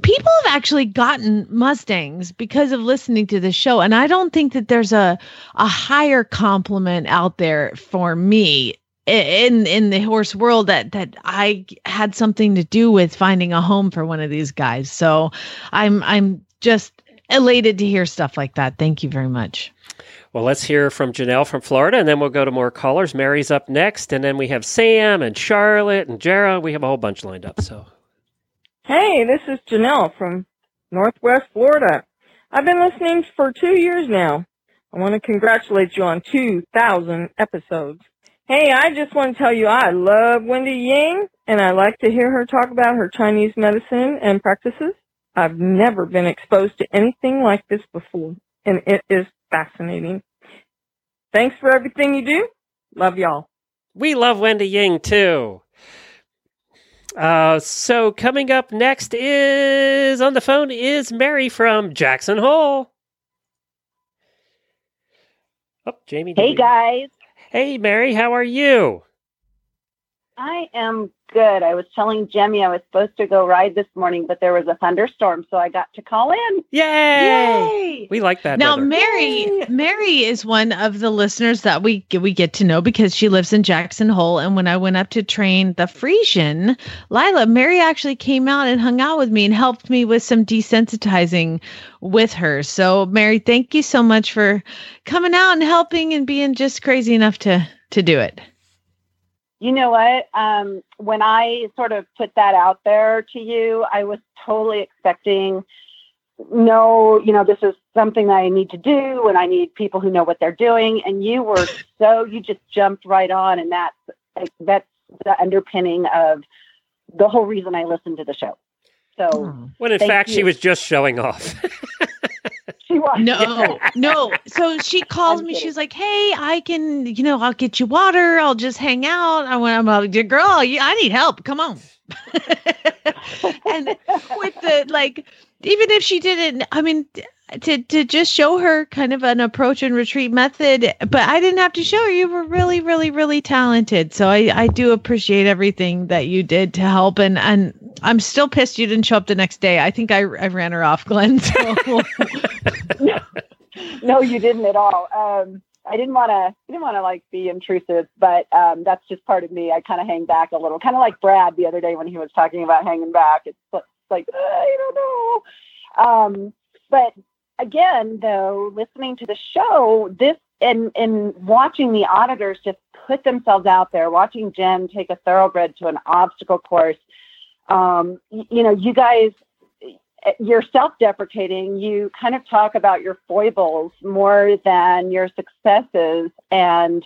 people have actually gotten Mustangs because of listening to the show. And I don't think that there's a a higher compliment out there for me in in the horse world that that I had something to do with finding a home for one of these guys. So I'm I'm just elated to hear stuff like that. Thank you very much. Well, let's hear from Janelle from Florida, and then we'll go to more callers. Mary's up next, and then we have Sam and Charlotte and Jara. We have a whole bunch lined up. So Hey, this is Janelle from Northwest Florida. I've been listening for two years now. I want to congratulate you on 2,000 episodes. Hey, I just want to tell you I love Wendy Ying, and I like to hear her talk about her Chinese medicine and practices. I've never been exposed to anything like this before, and it is fascinating. Thanks for everything you do. Love y'all. we love Wendy Ying too. Uh, so coming up next is on the phone is Mary from Jackson Hole. Oh, Jamie. Hey guys, Hey, Mary. How are you? I am good. I was telling Jemmy I was supposed to go ride this morning, but there was a thunderstorm, so I got to call in. Yay! Yay! We like that. now, weather. Mary, Mary is one of the listeners that we we get to know because she lives in Jackson Hole. And when I went up to train the Friesian, Lila, Mary actually came out and hung out with me and helped me with some desensitizing with her. So, Mary, thank you so much for coming out and helping and being just crazy enough to to do it. You know what? Um, when I sort of put that out there to you, I was totally expecting, no, you know, this is something that I need to do and I need people who know what they're doing. And you were so, you just jumped right on. And that's, like, that's the underpinning of the whole reason I listened to the show. So, when in thank fact she was just showing off. [laughs] she was. No, no. So she [laughs] calls me. She's like, "Hey, I can, you know, I'll get you water. I'll just hang out." I went, "I'm like, girl, I need help. Come on." [laughs] and with the like, even if she didn't, I mean, to to just show her kind of an approach and retreat method, but I didn't have to show her. You were really, really, really talented. So I I do appreciate everything that you did to help, and and I'm still pissed you didn't show up the next day. I think I I ran her off, Glenn. So. [laughs] [laughs] no, you didn't at all. Um, I didn't want to, didn't want to like be intrusive, but um, that's just part of me. I kind of hang back a little, kind of like Brad the other day when he was talking about hanging back. It's, it's like "Uh, I don't know. Um, but again, though, listening to the show, this and and watching the auditors just put themselves out there, watching Jen take a thoroughbred to an obstacle course. Um, y- you know, you guys you're self-deprecating. You kind of talk about your foibles more than your successes and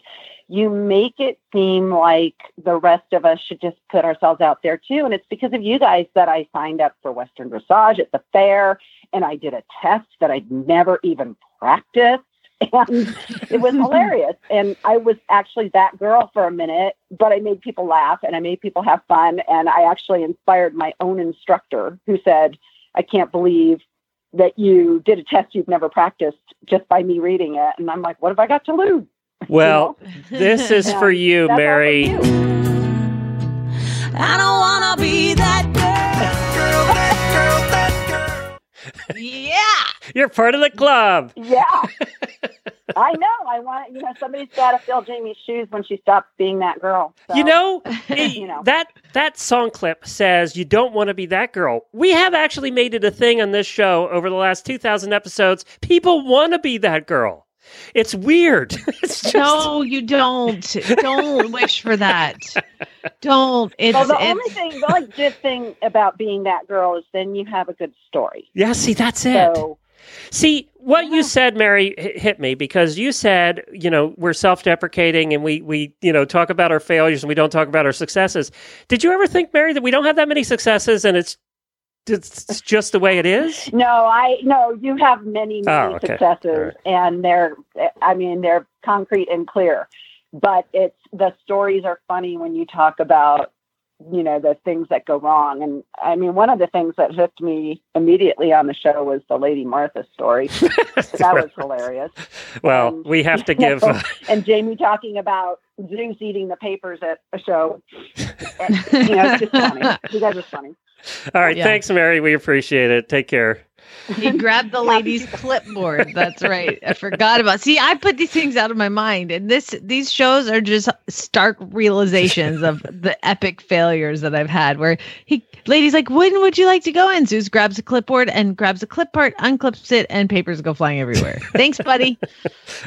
you make it seem like the rest of us should just put ourselves out there too. And it's because of you guys that i signed up for western dressage at the fair and i did a test that i'd never even practiced. [laughs] And it was hilarious. And i was actually that girl for a minute but i made people laugh and i made people have fun and i actually inspired my own instructor who said I can't believe that you did a test you've never practiced just by me reading it. And I'm like, what have I got to lose? [laughs] Well, this is [laughs] for you, that's all for Mary. you. I don't wanna be that girl, [laughs] girl, that girl, that girl. yeah. You're part of the club. Yeah. I know. I want, you know, somebody's got to fill Jamie's shoes when she stops being that girl. So, You know, [laughs] you know. that that song clip says you don't want to be that girl. We have actually made it a thing on this show over the last 2000 episodes. People want to be that girl. It's weird. [laughs] it's just No, you don't. Don't [laughs] wish for that. Don't. It's, well, the it's only thing, the only good thing about being that girl is then you have a good story. Yeah, see, that's it. So, See, what you said, Mary, hit me because you said, you know, we're self-deprecating and we we, you know, talk about our failures and we don't talk about our successes. Did you ever think, Mary, that we don't have that many successes and it's it's just the way it is? No, I no. You have many, oh, many Oh, okay. successes, right. and they're. I mean, they're concrete and clear. But it's the stories are funny when you talk about, you know, the things that go wrong. And I mean, one of the things that hooked me immediately on the show was the Lady Martha story. [laughs] that was hilarious. Well, we have to give uh, and Jamie talking about Zeus eating the papers at a show. [laughs] And, you know, it's just funny. You guys are funny. All right, Yeah. thanks, Mary. We appreciate it. Take care. He grabbed the [laughs] lady's clipboard. That's right. I forgot about. See, I put these things out of my mind, and this these shows are just stark realizations of [laughs] the epic failures that I've had. Where he, lady's like, "When would you like to go?" And Zeus grabs a clipboard and grabs a clip part, unclips it, and papers go flying everywhere. [laughs] Thanks, buddy.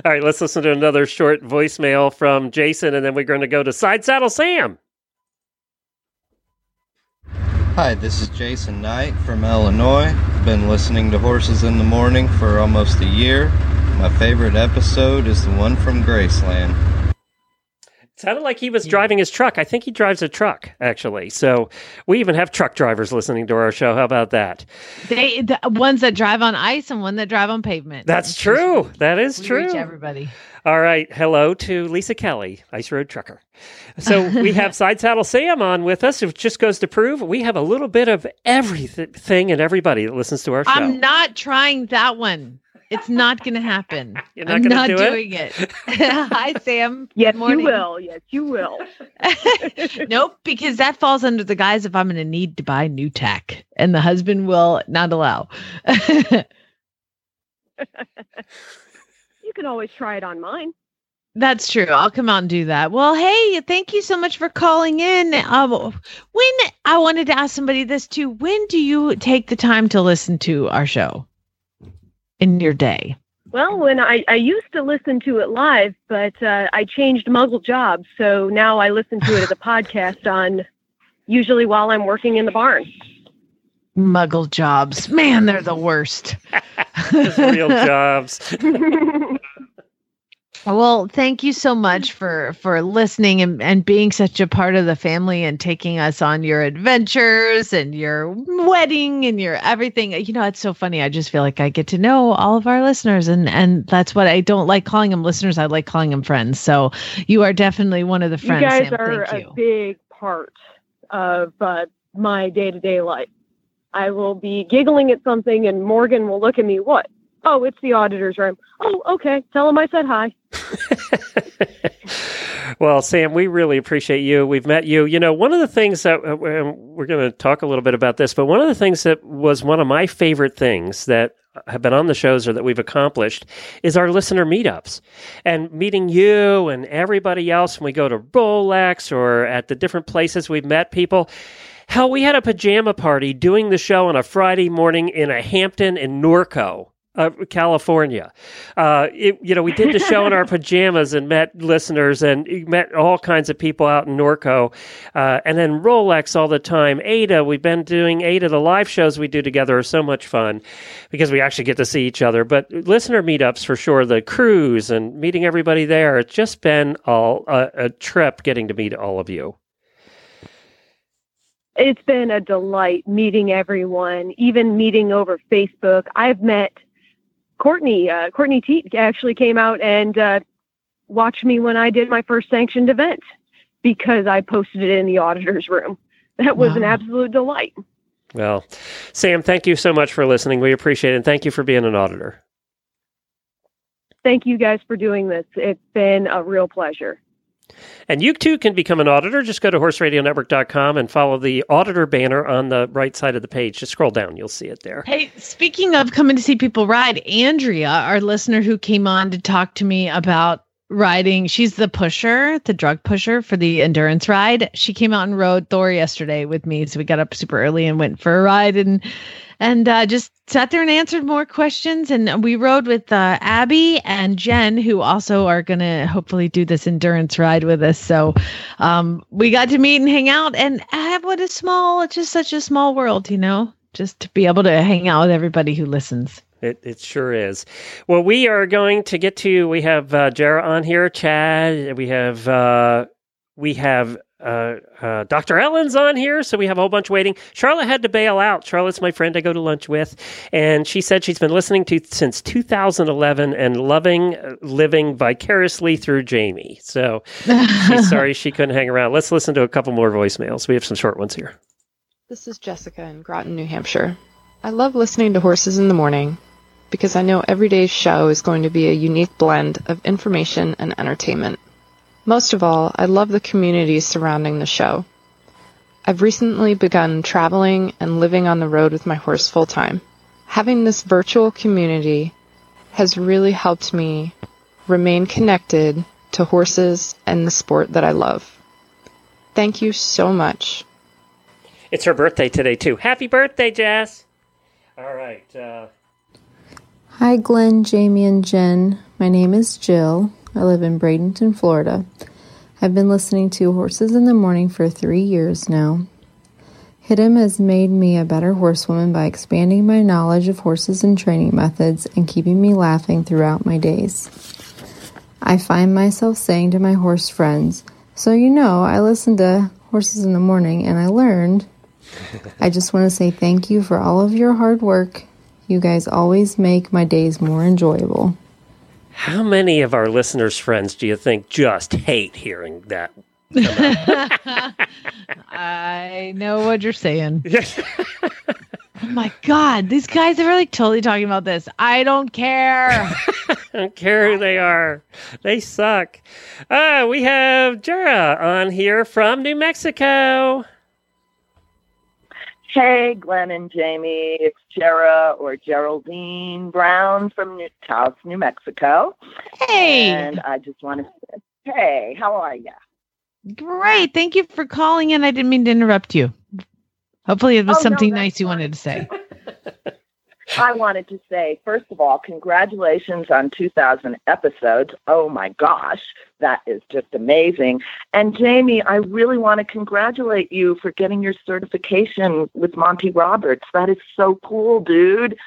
All right, let's listen to another short voicemail from Jason, and then we're going to go to Side Saddle Sam. Hi, this is Jason Knight from Illinois. Been listening to Horses in the Morning for almost a year. My favorite episode is the one from Graceland. Sounded like he was driving his truck. I think he drives a truck, actually. So we even have truck drivers listening to our show. How about that? They the ones that drive on ice and one that drive on pavement. That's true. That is We true. everybody. All right. Hello to Lisa Kelly, Ice Road Trucker. So we [laughs] have Side Saddle Sam on with us. It just goes to prove we have a little bit of everything and everybody that listens to our show. I'm not trying that one. It's not going to happen. [laughs] You're not I'm gonna not do it? doing it. [laughs] Hi, Sam. [laughs] Yes, Good morning. you will. Yes, you will. nope, because that falls under the guise of I'm going to need to buy new tech, and the husband will not allow. You can always try it on mine. That's true. I'll come out and do that. Well, hey, thank you so much for calling in. Um, when I wanted to ask somebody this too, when do you take the time to listen to our show in your day? Well, when I, I used to listen to it live, but uh, I changed muggle jobs, so now I listen to it as a [laughs] podcast on usually while I'm working in the barn. Muggle jobs, man, they're the worst. [laughs] Real jobs. [laughs] Well, thank you so much for for listening and, and being such a part of the family and taking us on your adventures and your wedding and your everything. You know, it's so funny. I just feel like I get to know all of our listeners and and that's what I don't like calling them listeners. I like calling them friends. So you are definitely one of the friends. you guys Sam. are Thank a you. big part of uh, my day to day life. I will be giggling at something, and Morgan will look at me. What? Oh, it's the auditor's room. Oh, okay. Tell him I said hi. [laughs] Well, Sam, we really appreciate you. We've met you. You know, one of the things that uh, we're going to talk a little bit about this, but one of the things that was one of my favorite things that have been on the shows or that we've accomplished is our listener meetups and meeting you and everybody else when we go to Rolex or at the different places we've met people. Hell, we had a pajama party doing the show on a Friday morning in a Hampton in Norco. Uh, California. Uh, it, you know, we did the show in our [laughs] pajamas and met listeners and met all kinds of people out in Norco. Uh, and then Rolex all the time. Ada, we've been doing Ada. The live shows we do together are so much fun because we actually get to see each other. But listener meetups for sure, the cruise and meeting everybody there. It's just been all a, a trip getting to meet all of you. It's been a delight meeting everyone, even meeting over Facebook. I've met Courtney. Uh, Courtney Teat actually came out and uh, watched me when I did my first sanctioned event because I posted it in the auditor's room. That was an absolute delight. Well, Sam, thank you so much for listening. We appreciate it. And thank you for being an auditor. Thank you guys for doing this. It's been a real pleasure. And you too can become an auditor. Just go to horseradionetwork.com and follow the auditor banner on the right side of the page. Just scroll down, you'll see it there. Hey, speaking of coming to see people ride, Andrea, our listener who came on to talk to me about riding, she's the pusher, the drug pusher for the endurance ride. She came out and rode Thor yesterday with me, so we got up super early and went for a ride and and uh, just sat there and answered more questions. And we rode with uh, Abby and Jen, who also are going to hopefully do this endurance ride with us. So um, we got to meet and hang out. And ah, what a small, it's just such a small world, you know, just to be able to hang out with everybody who listens. It, it sure is. Well, we are going to get to. We have uh, Jara on here, Chad. We have uh, we have uh, uh, Dr. Ellen's on here, so we have a whole bunch waiting. Charlotte had to bail out. Charlotte's my friend I go to lunch with, and she said she's been listening to since 2011 and loving uh, living vicariously through Jamie. So she's [laughs] sorry she couldn't hang around. Let's listen to a couple more voicemails. We have some short ones here. This is Jessica in Groton, New Hampshire. I love listening to Horses in the Morning because I know every day's show is going to be a unique blend of information and entertainment. Most of all, I love the community surrounding the show. I've recently begun traveling and living on the road with my horse full time. Having this virtual community has really helped me remain connected to horses and the sport that I love. Thank you so much. It's her birthday today too. Happy birthday, Jess! All right. Uh, Hi, Glenn, Jamie, and Jen. My name is Jill. I live in Bradenton, Florida. I've been listening to Horses in the Morning for three years now. Hittim has made me a better horsewoman by expanding my knowledge of horses and training methods and keeping me laughing throughout my days. I find myself saying to my horse friends, So you know, I listened to Horses in the Morning and I learned. I just want to say thank you for all of your hard work. You guys always make my days more enjoyable. How many of our listeners' friends do you think just hate hearing that? [laughs] I know what you're saying. [laughs] oh my god, these guys are like totally talking about this. I don't care. [laughs] I don't care who they are. They suck. Uh, we have Jara on here from New Mexico. Hey, Glenn and Jamie. It's Jera or Geraldine Brown from New Taos, New Mexico. Hey. And I just want to say, hey, how are you? Great. Thank you for calling in. I didn't mean to interrupt you. Hopefully it was Oh, something that's nice you wanted to say. [laughs] I wanted to say, first of all, congratulations on 2,000 episodes. Oh my gosh, that is just amazing. And Jamie, I really want to congratulate you for getting your certification with Monty Roberts. That is so cool, dude.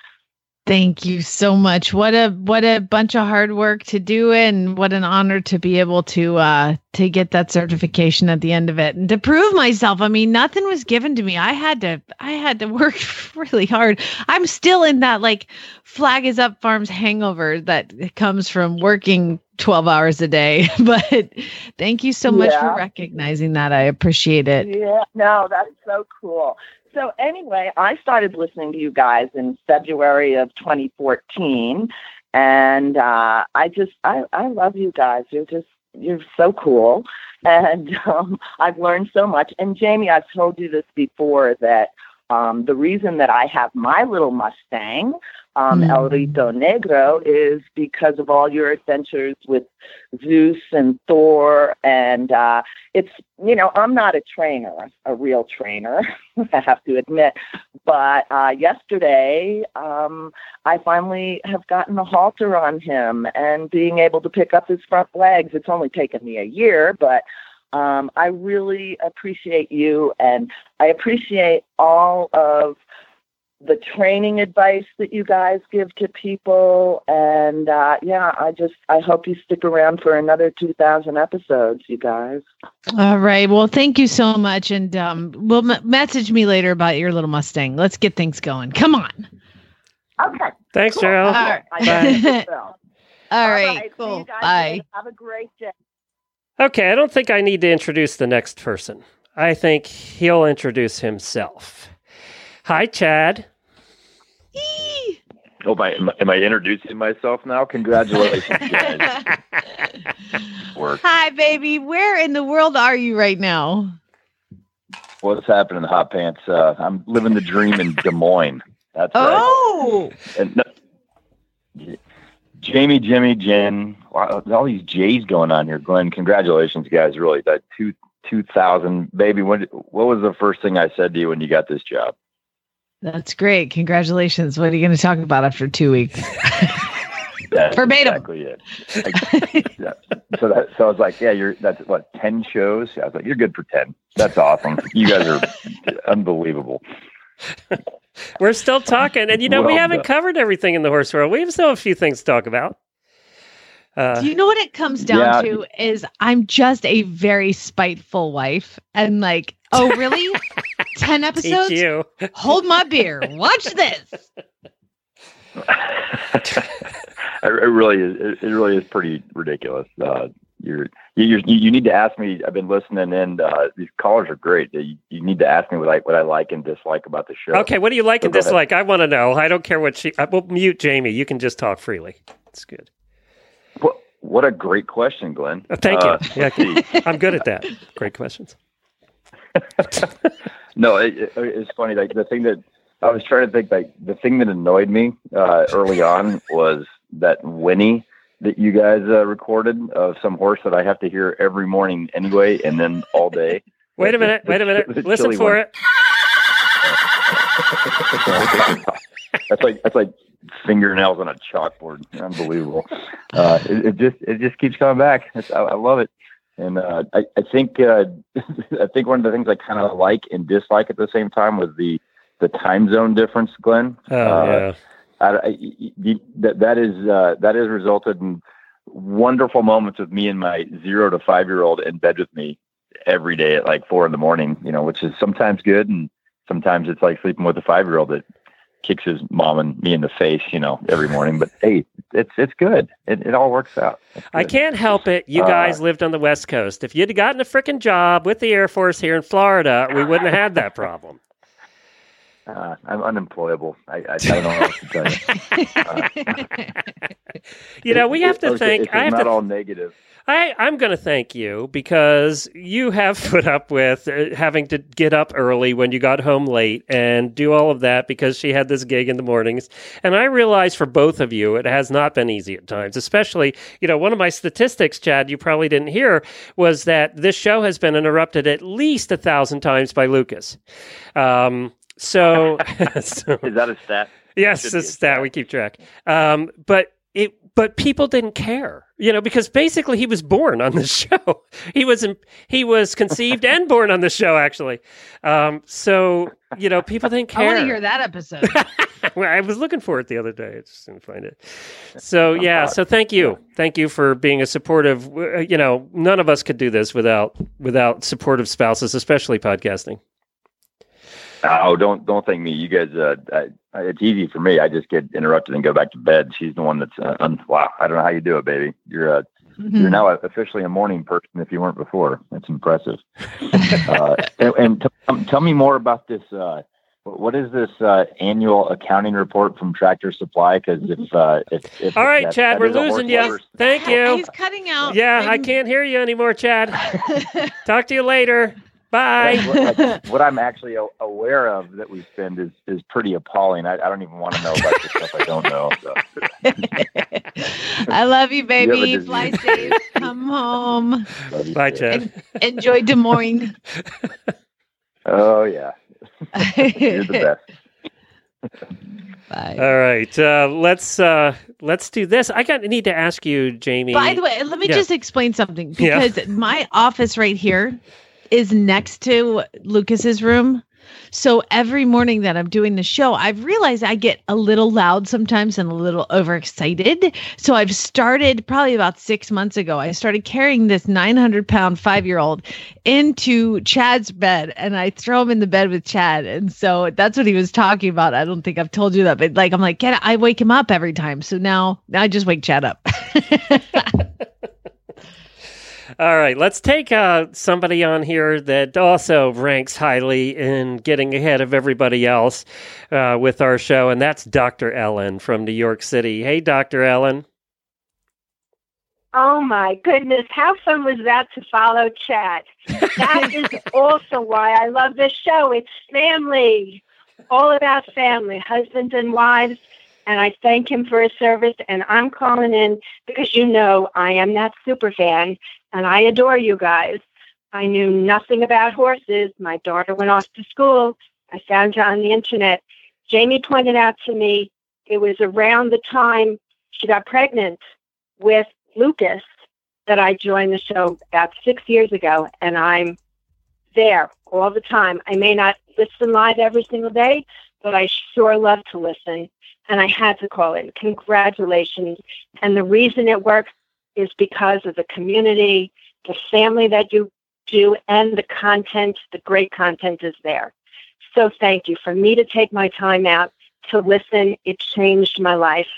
Thank you so much. What a what a bunch of hard work to do and what an honor to be able to uh to get that certification at the end of it and to prove myself. I mean, nothing was given to me. I had to I had to [laughs] work really hard. I'm still in that like flag is up farms hangover that comes from working 12 hours a day. [laughs] But thank you so much for recognizing that. I appreciate it. Yeah, no, that's so cool. So anyway, I started listening to you guys in February of 2014, and uh, I just I I love you guys. You're just you're so cool, [laughs] and um, I've learned so much. And Jamie, I've told you this before that um, the reason that I have my little Mustang, um, El Rito Negro, is because of all your adventures with Zeus and Thor. And uh, it's, you know, I'm not a trainer, a real trainer, [laughs] I have to admit. But uh, yesterday, um, I finally have gotten a halter on him and being able to pick up his front legs. It's only taken me a year, but um, I really appreciate you and I appreciate all of the training advice that you guys give to people. And uh, yeah, I just, I hope you stick around for another 2,000 episodes, you guys. All right. Well, thank you so much. And um, we'll m- message me later about your little Mustang. Let's get things going. Come on. Okay. Thanks, cool. Cheryl. All right. I think so. All All right. right, Cool. Bye. later. Have a great day. Okay, I don't think I need to introduce the next person. I think he'll introduce himself. Hi, Chad. [laughs] Oh, am I, am I- am I introducing myself now? Congratulations, [laughs] guys. Work. Hi, baby. Where in the world are you right now? What's happening, Hot Pants? Uh, I'm living the dream in Des Moines. That's Oh, right. And no, Jamie, Jimmy, Jen, wow, all these J's going on here. Glenn, congratulations, guys. Really, that two two thousand baby. When, what was the first thing I said to you when you got this job? That's great. Congratulations. What are you going to talk about after two weeks? [laughs] That's Verbatim. exactly it. Like, yeah. So that so I was like, yeah, you're that's what ten shows. I was like, you're good for ten. That's awesome. You guys are unbelievable. We're still talking, and you know we haven't done. covered everything in the horse world. We have still a few things to talk about. Uh, Do you know what it comes down yeah. to? Is I'm just a very spiteful wife, and like, oh really? [laughs] Ten episodes? you. Hold my beer. Watch this. it [laughs] it really is. It, it really is pretty ridiculous. Uh, you're, you you you need to ask me. I've been listening, and uh, these callers are great. You, you need to ask me what I what I like and dislike about the show. okay, what do you like So and go ahead. dislike? I want to know. I don't care what she. I will mute Jamie. You can just talk freely. It's good. What, what a great question, Glenn. Uh, thank Uh, you. Yeah, I'm good at that. Great questions. [laughs] no, it, it, it's funny. Like the thing that I was trying to think, like the thing that annoyed me uh, early on was that whinny that you guys uh, recorded of some horse that I have to hear every morning anyway, and then all day. [laughs] Wait a minute. Wait a minute. [laughs] Listen for one. it. [laughs] that's like that's like fingernails on a chalkboard. Unbelievable. Uh, it, it just it just keeps coming back. It's, I, I love it, and uh, I I think uh, [laughs] I think one of the things I kind of like and dislike at the same time was the the time zone difference, Glenn. Oh Uh, yeah. I, I, that that is uh, that has resulted in wonderful moments with me and my zero to five year old in bed with me every day at like four in the morning. You know, which is sometimes good, and sometimes it's like sleeping with a five year old that kicks his mom and me in the face. You know, every morning. But hey, it's it's good. It it all works out. I can't help it. You Uh, guys lived on the West Coast. If you'd have gotten a freaking job with the Air Force here in Florida, we wouldn't have had that problem. [laughs] Uh, I'm unemployable. I, I, I don't know what to tell you. [laughs] Uh, You know, we have to okay, thank. It's I have not to all negative. I, I'm going to thank you because you have [laughs] put up with uh, having to get up early when you got home late and do all of that because she had this gig in the mornings. And I realize for both of you, it has not been easy at times, especially, you know, one of my statistics, Chad, you probably didn't hear was that this show has been interrupted at least a thousand times by Lucas. Um, so, [laughs] so Is that a stat? Yes, it's that we keep track. Um, but it, but people didn't care, you know, because basically he was born on the [laughs] show. He was in- he was conceived and born on the show, actually. Um, so you know, people didn't care I want to hear that episode. [laughs] Well, I was looking for it the other day. I just didn't find it. So yeah, so thank you, thank you for being a supportive. uh, You know, none of us could do this without without supportive spouses, especially podcasting. Oh, don't don't thank me. You guys, uh, I, it's easy for me. I just get interrupted and go back to bed. She's the one that's uh, un- wow. I don't know how you do it, baby. You're uh, you're now officially a morning person if you weren't before. That's impressive. [laughs] uh, and and t- um, tell me more about this. Uh, what what is this uh, annual accounting report from Tractor Supply? Because if, uh, if if All right, that- Chad, that we're is a horse losing you. lover's- Thank you. He's cutting out. Yeah, I can't hear you anymore, Chad. [laughs] Talk to you later. Bye. what, like, [laughs] what I'm actually aware of that we spend is is pretty appalling. I, I don't even want to know about the stuff I don't know. So. I love you, You have a baby. disease. Fly safe. Come home. Bye, Chad. Enjoy Des Moines. [laughs] Oh yeah, you're the best. [laughs] Bye. All right, uh, let's uh, let's do this. I got need to ask you, Jamie. By the way, let me Yeah. just explain something Yeah. because my office right here is next to Lucas's room. So every morning that I'm doing the show, I've realized I get a little loud sometimes and a little overexcited. So I've started probably about six months ago. I started carrying this 900 pound five year old into Chad's bed and I throw him in the bed with Chad. And so that's what he was talking about. I don't think I've told you that, but like I'm like, get I wake him up every time. So now, now I just wake Chad up. [laughs] [laughs] All right, let's take uh, somebody on here that also ranks highly in getting ahead of everybody else uh, with our show, and that's Dr. Ellen from New York City. Hey, Dr. Ellen. Oh my goodness, how fun was that to follow Chad? That [laughs] is also why I love this show. It's family, all about family, husbands and wives. And I thank him for his service. And I'm calling in because you know I am that super fan and I adore you guys. I knew nothing about horses. My daughter went off to school. I found you on the internet. Jamie pointed out to me it was around the time she got pregnant with Lucas that I joined the show about six years ago, and I'm there all the time. I may not listen live every single day, but I sure love to listen. And I had to call in. Congratulations. And the reason it works is because of the community, the family that you do, and the content. The great content is there. So thank you. For me to take my time out to listen, it changed my life.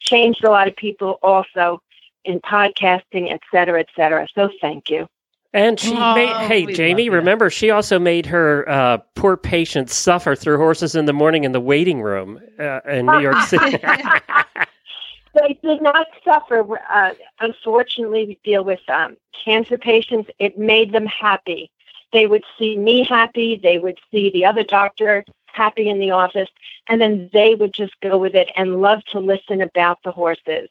Changed a lot of people also in podcasting, et cetera, et cetera. So thank you. And she Oh, made, hey, Jamie, remember, she also made her uh, poor patients suffer through horses in the morning in the waiting room uh, in New York [laughs] City. [laughs] they did not suffer. Uh, unfortunately, we deal with um, cancer patients. It made them happy. They would see me happy. They would see the other doctor happy in the office. And then they would just go with it and love to listen about the horses.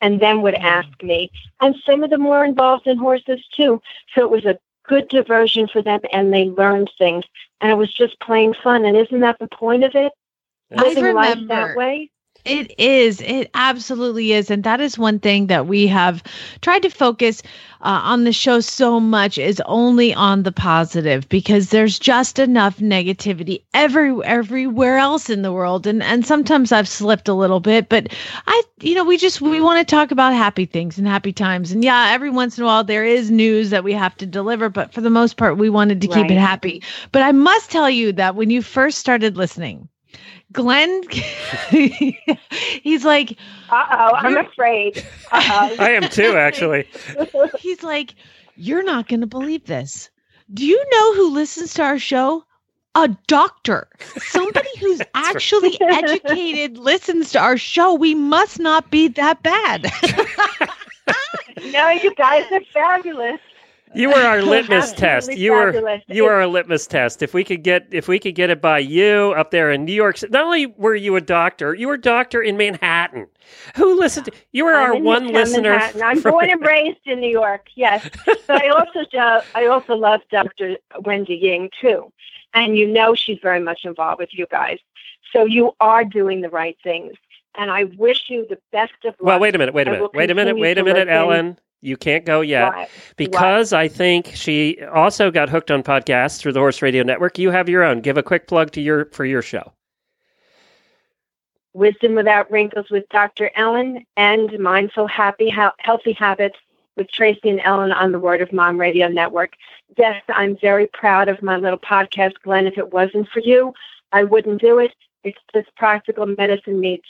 And then would ask me. And some of them were involved in horses too. So it was a good diversion for them and they learned things. And it was just plain fun. And isn't that the point of it? I Living life remember. that way. It is. It absolutely is. And that is one thing that we have tried to focus uh, on the show so much is only on the positive because there's just enough negativity every everywhere else in the world. And and sometimes I've slipped a little bit, but I you know, we just we want to talk about happy things and happy times. And yeah, every once in a while there is news that we have to deliver, but for the most part we wanted to keep it happy. But I must tell you that when you first started listening, Glenn, [laughs] he's like, uh oh, I'm afraid. Uh-oh. [laughs] I am too, actually. [laughs] he's like, you're not going to believe this. Do you know who listens to our show? A doctor, somebody who's actually educated, listens to our show. We must not be that bad. no, you guys are fabulous. You were our [laughs] litmus test. You were you were our litmus test. If we could get if we could get it by you up there in New York, not only were you a doctor, you were a doctor in Manhattan. Who listened? To, you were our I'm in one listener. Manhattan. I'm born and raised in New York, yes. But I also [laughs] I also love Dr. Wendy Ying too, and you know she's very much involved with you guys. So you are doing the right things, and I wish you the best of luck. Well, wait a minute. Wait a minute. Wait a minute. Wait a minute, listen. Ellen. You can't go yet because I think she also got hooked on podcasts through the Horse Radio Network. You have your own. Give a quick plug to your for your show. Wisdom Without Wrinkles with Dr. Ellen, and Mindful Happy Hea- Healthy Habits with Tracy and Ellen on the Word of Mom Radio Network. Yes, I'm very proud of my little podcast, Glenn. If it wasn't for you, I wouldn't do it. It's just practical medicine meets,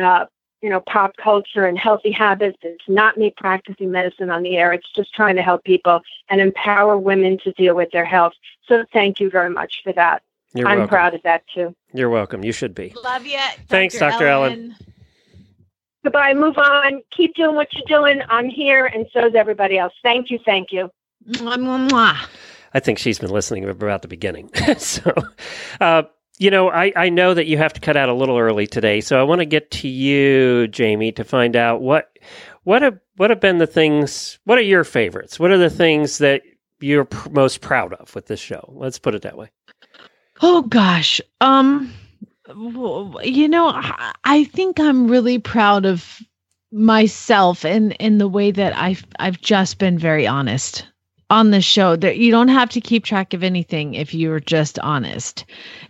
uh, you know, pop culture and healthy habits. It's not me practicing medicine on the air. It's just trying to help people and empower women to deal with their health. So thank you very much for that. You're I'm welcome. proud of that too. You're welcome. You should be. Love you. Thanks, Dr. Ellen. Goodbye. Move on. Keep doing what you're doing. I'm here, and so is everybody else. Thank you. Thank you. Mwah, mwah, mwah. I think she's been listening about the beginning. [laughs] so, uh, you know, I, I know that you have to cut out a little early today, so I want to get to you, Jamie, to find out what what have what have been the things. What are your favorites? What are the things that you're pr- most proud of with this show? Let's put it that way. Oh gosh. Um you know, I, think I'm really proud of myself in in the way that I've I've just been very honest on the show that you don't have to keep track of anything if you're just honest.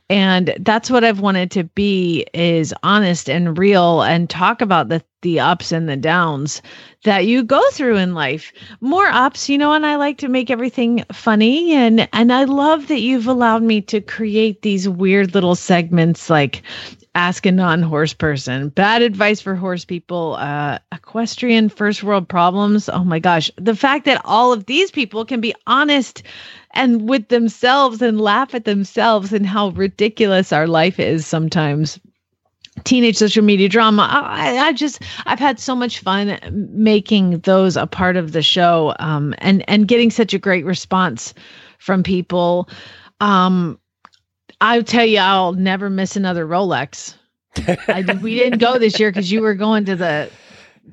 And that's what I've wanted to be is honest and real and talk about the the ups and the downs that you go through in life. More ups, you know, and I like to make everything funny and and I love that you've allowed me to create these weird little segments like ask a non-horse person. Bad advice for horse people uh equestrian first world problems. Oh my gosh. The fact that all of these people can be honest and with themselves and laugh at themselves and how ridiculous our life is sometimes. Teenage social media drama. I, I just i've had so much fun making those a part of the show um and and getting such a great response from people. Um i'll tell you i'll never miss another rolex I, we didn't go this year because you were going to the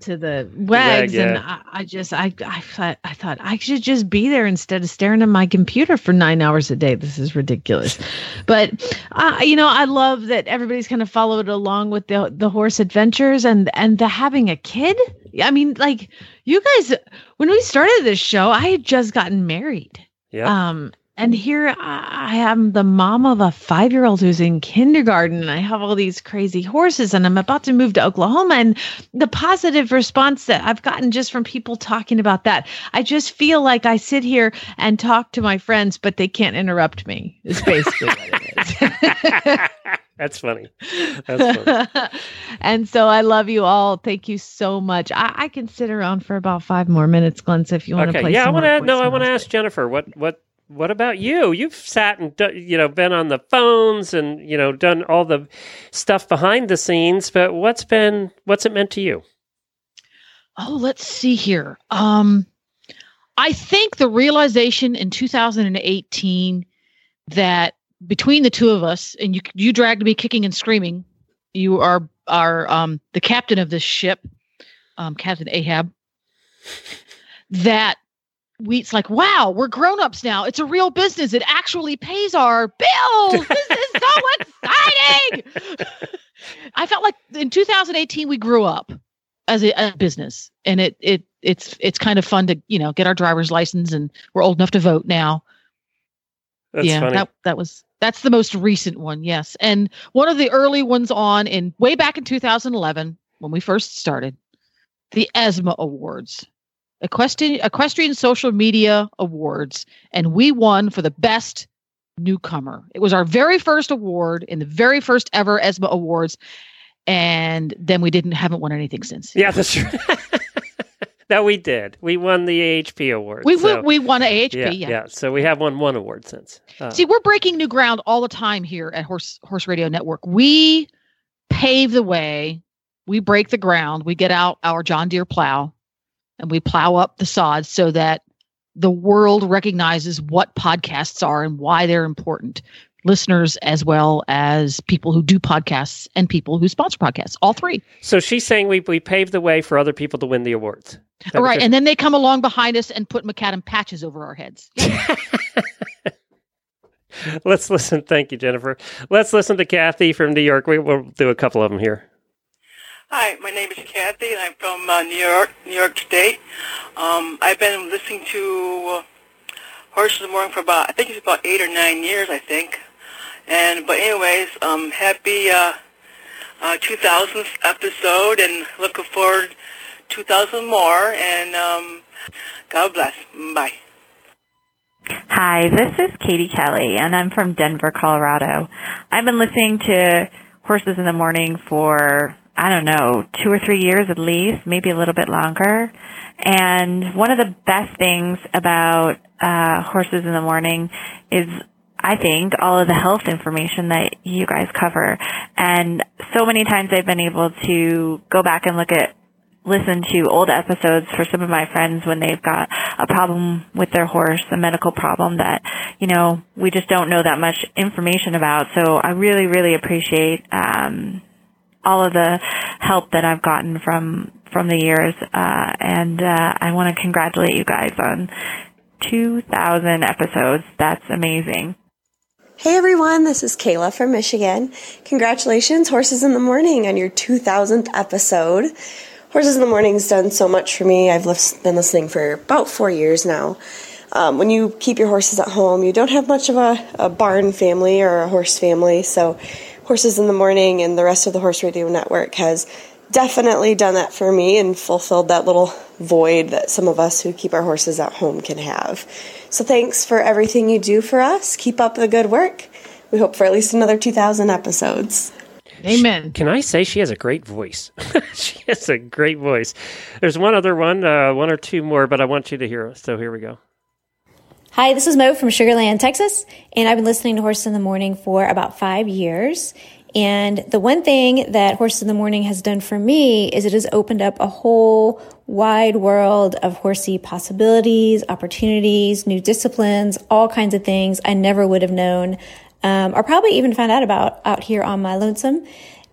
to the wags and yeah. I, I just I, I thought I thought I should just be there instead of staring at my computer for nine hours a day. This is ridiculous. But uh, you know, I love that everybody's kind of followed along with the the horse adventures and and the having a kid. I mean, like you guys when we started this show, I had just gotten married. Yeah. Um, and here I am the mom of a five year old who's in kindergarten, and I have all these crazy horses, and I'm about to move to Oklahoma. And the positive response that I've gotten just from people talking about that, I just feel like I sit here and talk to my friends, but they can't interrupt me, is basically what it is. [laughs] That's funny. That's funny. [laughs] and so I love you all. Thank you so much. I, I can sit around for about five more minutes, Glenn. So if you want to okay. play, Yeah, I want to. No, I want to ask Jennifer. What what what about you? You've sat and you know been on the phones and you know done all the stuff behind the scenes. But what's been what's it meant to you? Oh, let's see here. Um, I think the realization in 2018 that between the two of us, and you you dragged me kicking and screaming, you are are um, the captain of this ship, um, Captain Ahab. That we it's like wow, we're grown ups now. It's a real business. It actually pays our bills. this is [laughs] so exciting. [laughs] I felt like in 2018 we grew up as a, a business, and it it it's it's kind of fun to you know get our driver's license, and we're old enough to vote now. That's yeah, funny. that that was that's the most recent one, yes, and one of the early ones on in way back in 2011 when we first started, the ESMA Awards, Equestrian Equestrian Social Media Awards, and we won for the best newcomer. It was our very first award in the very first ever ESMA Awards, and then we didn't haven't won anything since. Yeah, that's [laughs] true. no, we did. We won the AHP award. We so- we, we won AHP, yeah, yeah. yeah. So we have won one award since. Uh, See, we're breaking new ground all the time here at Horse Horse Radio Network. We pave the way, we break the ground, we get out our John Deere plow, and we plow up the sod so that the world recognizes what podcasts are and why they're important. Listeners as well as people who do podcasts and people who sponsor podcasts, all three. so she's saying we we paved the way for other people to win the awards. All right, and then they come along behind us and put macadam patches over our heads. [laughs] Let's listen. Thank you, Jennifer. Let's listen to Kathy from New York. We, we'll do a couple of them here. Hi, my name is Kathy, and I'm from uh, New York, New York State. Um, I've been listening to uh, Horses in the Morning for about, I think it's about eight or nine years, I think. And but anyways, um, happy uh, uh, 2000th episode, and looking forward 2,000 more. And um, God bless. Bye. Hi, this is Katie Kelly, and I'm from Denver, Colorado. I've been listening to Horses in the Morning for, I don't know, two or three years at least, maybe a little bit longer. And one of the best things about uh, Horses in the Morning is I think all of the health information that you guys cover. And so many times I've been able to go back and look at listen to old episodes for some of my friends when they've got a problem with their horse, a medical problem that, you know, we just don't know that much information about. So I really, really appreciate, um, all of the help that I've gotten from, from the years. Uh, and, uh, I want to congratulate you guys on 2,000 episodes. That's amazing. Hey everyone, this is Kayla from Michigan. Congratulations, Horses in the Morning, on your 2000th episode. Horses in the Morning's done so much for me. I've been listening for about four years now. Um, when you keep your horses at home, you don't have much of a, a barn family or a horse family, so Horses in the Morning and the rest of the Horse Radio Network has definitely done that for me and fulfilled that little void that some of us who keep our horses at home can have. So thanks for everything you do for us. Keep up the good work. We hope for at least another 2,000 episodes. Amen. Can I say she has a great voice? [laughs] she has a great voice. There's one other one, uh, one or two more, but I want you to hear us. So here we go. Hi, this is Mo from Sugarland, Texas, and I've been listening to Horses in the Morning for about five years. And the one thing that Horses in the Morning has done for me is it has opened up a whole wide world of horsey possibilities, opportunities, new disciplines, all kinds of things I never would have known, um, or probably even found out about out here on my lonesome.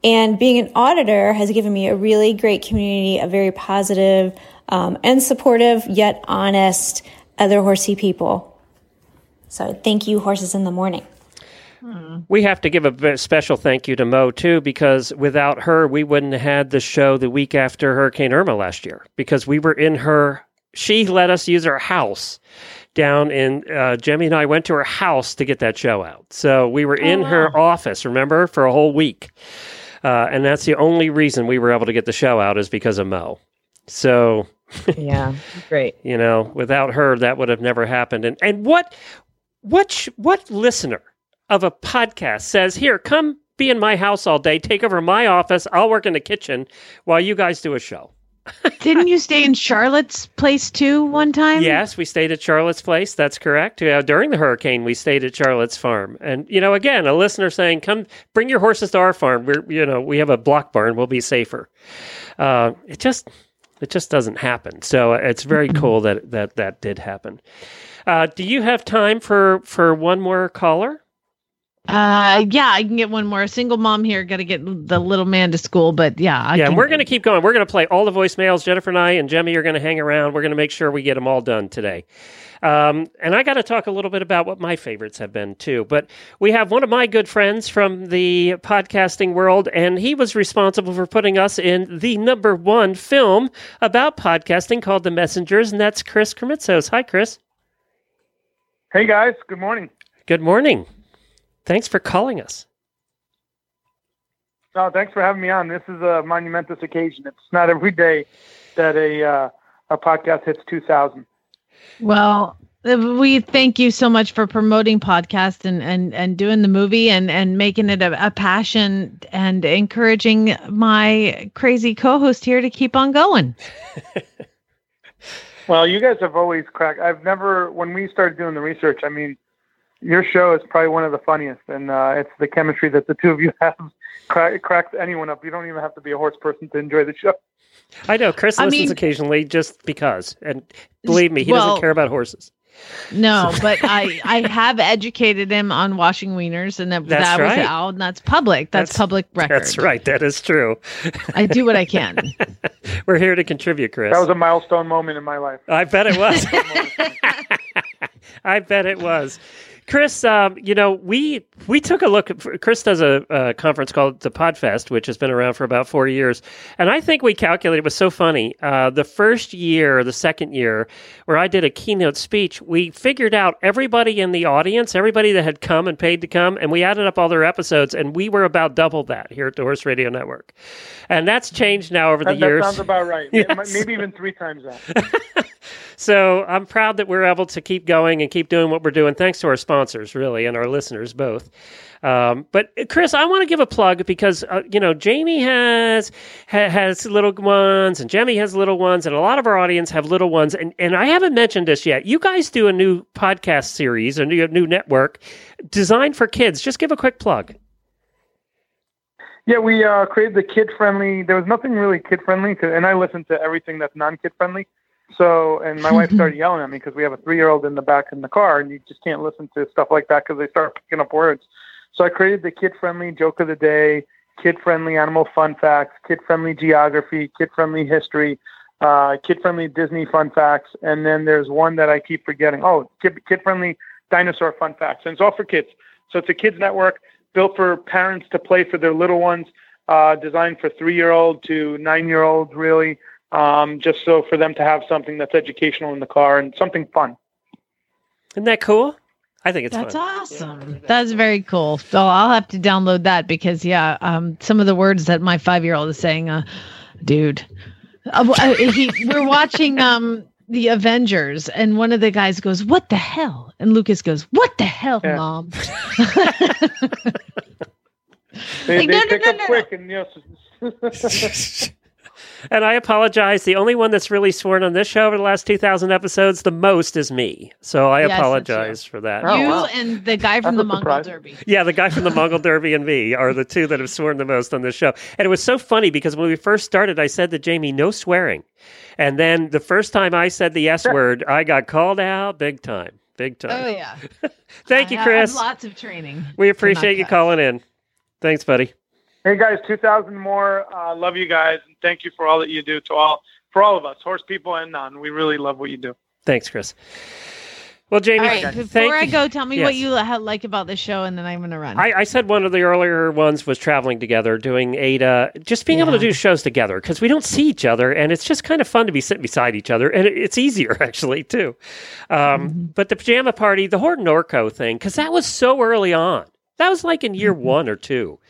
And being an auditor has given me a really great community of very positive um, and supportive, yet honest other horsey people. So thank you, Horses in the Morning. We have to give a special thank you to Mo too, because without her, we wouldn't have had the show the week after Hurricane Irma last year. Because we were in her, she let us use her house down in. Uh, Jemmy and I went to her house to get that show out. So we were in her office, remember, for a whole week, uh, and that's the only reason we were able to get the show out is because of Mo. So [laughs] yeah, great. you know, without her, that would have never happened. And and what what sh- what listener of a podcast says, "Here, come be in my house all day, take over my office, I'll work in the kitchen while you guys do a show." [laughs] Didn't you stay in Charlotte's place too one time? Yes, we stayed at Charlotte's place. That's correct. Uh, during the hurricane, we stayed at Charlotte's farm. And you know, again, a listener saying, "Come, bring your horses to our farm. We're, you know, we have a block barn. We'll be safer." Uh, it just, it just doesn't happen. So it's very cool that that that did happen. Uh, do you have time for for one more caller? Uh, yeah, I can get one more. A single mom here, got to get the little man to school, but yeah, I yeah, can, and we're going to keep going. We're going to play all the voicemails. Jennifer and I and Jemmy are going to hang around. We're going to make sure we get them all done today. Um, and I got to talk a little bit about what my favorites have been too. But we have one of my good friends from the podcasting world, and he was responsible for putting us in the number one film about podcasting called The Messengers, and that's Chris Krimitsos. Hi, Chris. Hey guys, good morning. Good morning. Thanks for calling us. Oh, thanks for having me on. This is a monumentous occasion. It's not every day that a uh, a podcast hits 2,000. Well, uh, we thank you so much for promoting podcast and and and doing the movie and and making it a, a passion and encouraging my crazy co-host here to keep on going. [laughs] Well, you guys have always cracked. I've never, when we started doing the research, I mean, your show is probably one of the funniest, and uh, it's the chemistry that the two of you [laughs] have. Crack, cracks anyone up. You don't even have to be a horse person to enjoy the show. I know Chris I listens mean- occasionally just because, and believe me, he Well- doesn't care about horses. No, but [laughs] I I have educated him on washing wieners, and that That's that was out, and that's public. That's, public record. That's right. That is true. I do what I can. [laughs] We're here to contribute, Chris. That was a milestone moment in my life. I bet it was. I bet it was. Chris, um, you know, we we took a look. Chris does a, a conference called the Podfest, which has been around for about four years, and I think we calculated it was so funny. Uh, the first year, the second year, where I did a keynote speech, we figured out everybody in the audience, everybody that had come and paid to come, and we added up all their episodes, and we were about double that here at the Horse Radio Network, and that's changed now over the That, that years. sounds about right. [laughs] Yes. Maybe even three times that. [laughs] So I'm proud that we're able to keep going and keep doing what we're doing, thanks to our sponsors, really, and our listeners both. Um, but Chris, I want to give a plug because uh, you know Jamie has ha- has little ones and Jemmy has little ones, and a lot of our audience have little ones. And and I haven't mentioned this yet. You guys do a new podcast series, a new new network designed for kids. Just give a quick plug. Yeah, we uh, created the kid friendly. There was nothing really kid friendly, and I listen to everything that's non kid friendly. So, and my wife started [laughs] yelling at me because we have a three year old in the back in the car, and you just can't listen to stuff like that because they start picking up words. So I created the kid friendly joke of the day, kid friendly animal fun facts, kid friendly geography, kid friendly history, uh, kid friendly Disney fun facts, and then there's one that I keep forgetting. Oh, kid kid friendly dinosaur fun facts, and it's all for kids. So it's a kids network built for parents to play for their little ones, uh, designed for three year old to nine year olds, really, um, just so for them to have something that's educational in the car and something fun. Isn't that cool? I think it's That's fun. awesome. That's very cool. So I'll have to download that because yeah, um, some of the words that my five year old is saying, uh, dude, uh, uh, he, we're watching [laughs] um the Avengers, and one of the guys goes, "What the hell?" And Lucas goes, "What the hell, mom?" [laughs] They, Like, they no, no, pick no, up no, no. quick, and you know. [laughs] And I apologize. The only one that's really sworn on this show over the last 2,000 episodes the most is me. So I Yes, apologize for that. you and the guy from the Mongol Derby. Yeah, the guy from the Mongol Derby and me are the two that have sworn the most on this show. And it was so funny because when we first started, I said to Jamie, no swearing. And then the first time I said the S word, I got called out big time. Big oh, time. Oh yeah. [laughs] Thank I you, have Chris. lots of training. We appreciate you calling in. Thanks, buddy. Hey guys, two thousand more. Uh, love you guys, and thank you for all that you do to all for all of us, horse people and non. We really love what you do. Thanks, Chris. Well, Jamie, All right, thank before I go, tell me what you like about the show, and then I'm going to run. I, I said one of the earlier ones was traveling together, doing Ada, just being able to do shows together because we don't see each other, and it's just kind of fun to be sitting beside each other, and it, it's easier [laughs] actually too. Um, Mm-hmm. But the pajama party, the Horton Orco thing, because that was so early on. That was like in year Mm-hmm. one or two.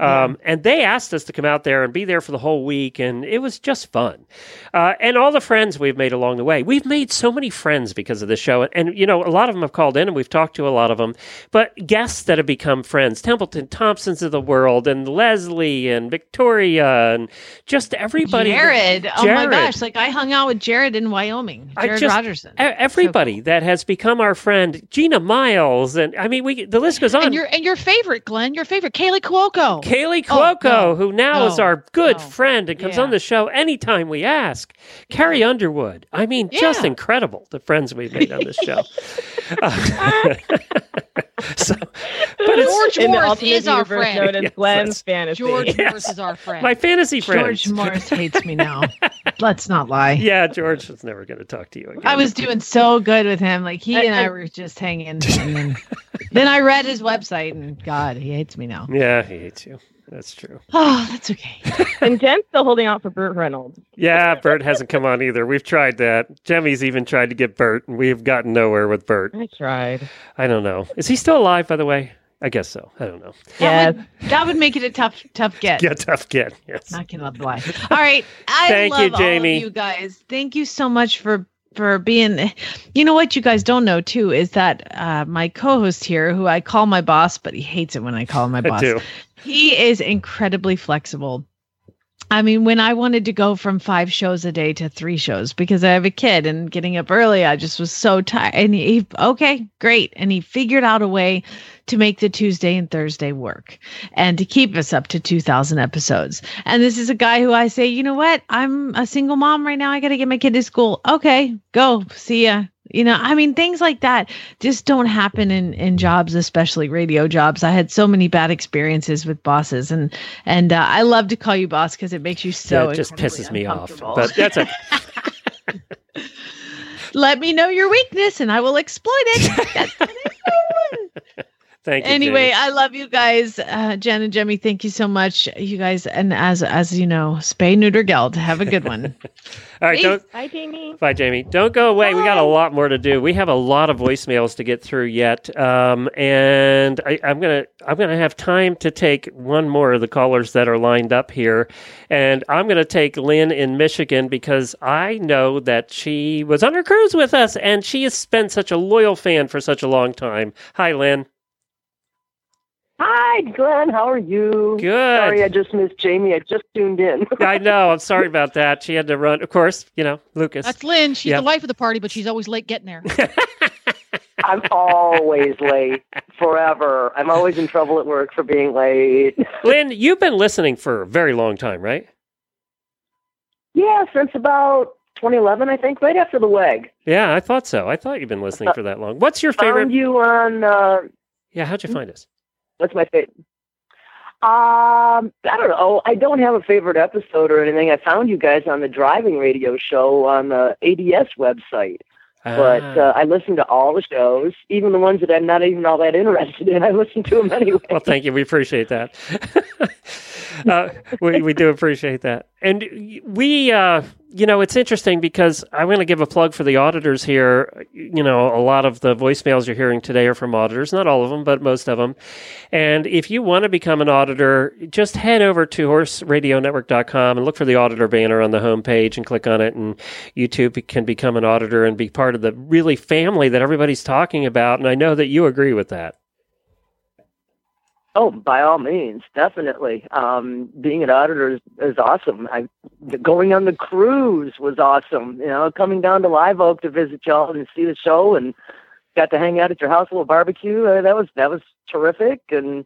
Um, And they asked us to come out there and be there for the whole week, and it was just fun. Uh, and all the friends we've made along the way. We've made so many friends because of the show. And, you know, a lot of them have called in, and we've talked to a lot of them. But guests that have become friends Templeton Thompsons of the world, and Leslie, and Victoria, and just everybody. Jared. Oh my gosh! Like I hung out with Jared in Wyoming. Jared just- Rogerson. Everybody that has become our friend, Gina Miles, and I mean, we the list goes on. And your and your favorite, Glenn, your favorite, Kaley Cuoco. Kaley Oh, no. who now is our good friend and comes on the show anytime we ask. Carrie Underwood. I mean, just incredible the friends we've made on this [laughs] show. Uh, [laughs] so, but George In Morris is our friend. known as Yes, Glenn's that's- fantasy. George Yes. Morris is our friend. my fantasy friend. George Morris [laughs] hates me now. Let's not lie. Yeah, George was never going to talk to you again. I was doing so good with him. Like he and I And- were just hanging. And then, then I read his website, and God, he hates me now. Yeah, he hates you. That's true. [sighs] Oh, that's okay. [laughs] and Jen's still holding out for Burt Reynolds. Yeah, Burt hasn't come on either. We've tried that. Jemmy's even tried to get Burt, and we've gotten nowhere with Burt. I tried. I don't know. Is he still alive, by the way? I guess so. I don't know. That that would make it a tough, tough get. Yeah, tough get. Yes. Not gonna lie. All right. I Thank you, Jamie. all of you guys. Thank you so much for for being you know what you guys don't know too is that uh my co-host here who I call my boss but he hates it when I call him my boss. He is incredibly flexible. I mean, when I wanted to go from five shows a day to three shows because I have a kid and getting up early, I just was so tired. And he, okay, great. And he figured out a way to make the Tuesday and Thursday work and to keep us up to 2000 episodes. And this is a guy who I say, you know what? I'm a single mom right now. I got to get my kid to school. Okay, go. See ya. You know, I mean, things like that just don't happen in, in jobs, especially radio jobs. I had so many bad experiences with bosses, and and uh, I love to call you boss because it makes you so. yeah, it just pisses me off. But that's okay. [laughs] Let me know your weakness and I will exploit it. [laughs] That's what I Thank you. anyway, Jamie. I love you guys, uh, Jen and Jemmy. Thank you so much, you guys. And as as you know, spay neuter geld. Have a good one. [laughs] All right, don't. Bye, Jamie. Bye, Jamie. Don't go away. We got a lot more to do. We have a lot of voicemails to get through yet, um, and I, I'm gonna I'm gonna have time to take one more of the callers that are lined up here, and I'm gonna take Lynn in Michigan because I know that she was on her cruise with us, and she has been such a loyal fan for such a long time. Hi, Lynn. Hi, Glenn. How are you? Good. Sorry, I just missed Jamie. I just tuned in. I know. I'm sorry about that. She had to run. Of course, you know Lucas. That's Lynn. She's Yeah. the life of the party, but she's always late getting there. [laughs] I'm always late, forever. I'm always in trouble at work for being late. Lynn, you've been listening for a very long time, right? Yeah, since about 2011, I think, right after the WEG. Yeah, I thought so. I thought you've been listening for that long. What's your favorite? Found you on. Uh, Yeah, how'd you find us? What's my favorite? Um, I don't know. I don't have a favorite episode or anything. I found you guys on the driving radio show on the ADS website. But Ah. uh, I listen to all the shows, even the ones that I'm not even all that interested in. [laughs] I listen to them [laughs] anyway. Well, thank you. We appreciate that. [laughs] uh, we we do appreciate that, and we, uh, you know, it's interesting because I'm going to give a plug for the auditors here. You know, a lot of the voicemails you're hearing today are from auditors, not all of them, but most of them. And if you want to become an auditor, just head over to horseradionetwork.com and look for the auditor banner on the homepage and click on it, and you too can become an auditor and be part of the really family that everybody's talking about. And I know that you agree with that. Oh, by all means, definitely. Um, being an auditor is, is awesome. I, going on the cruise was awesome. You know, coming down to Live Oak to visit y'all and see the show, and got to hang out at your house, a little barbecue. Uh, that was that was terrific. And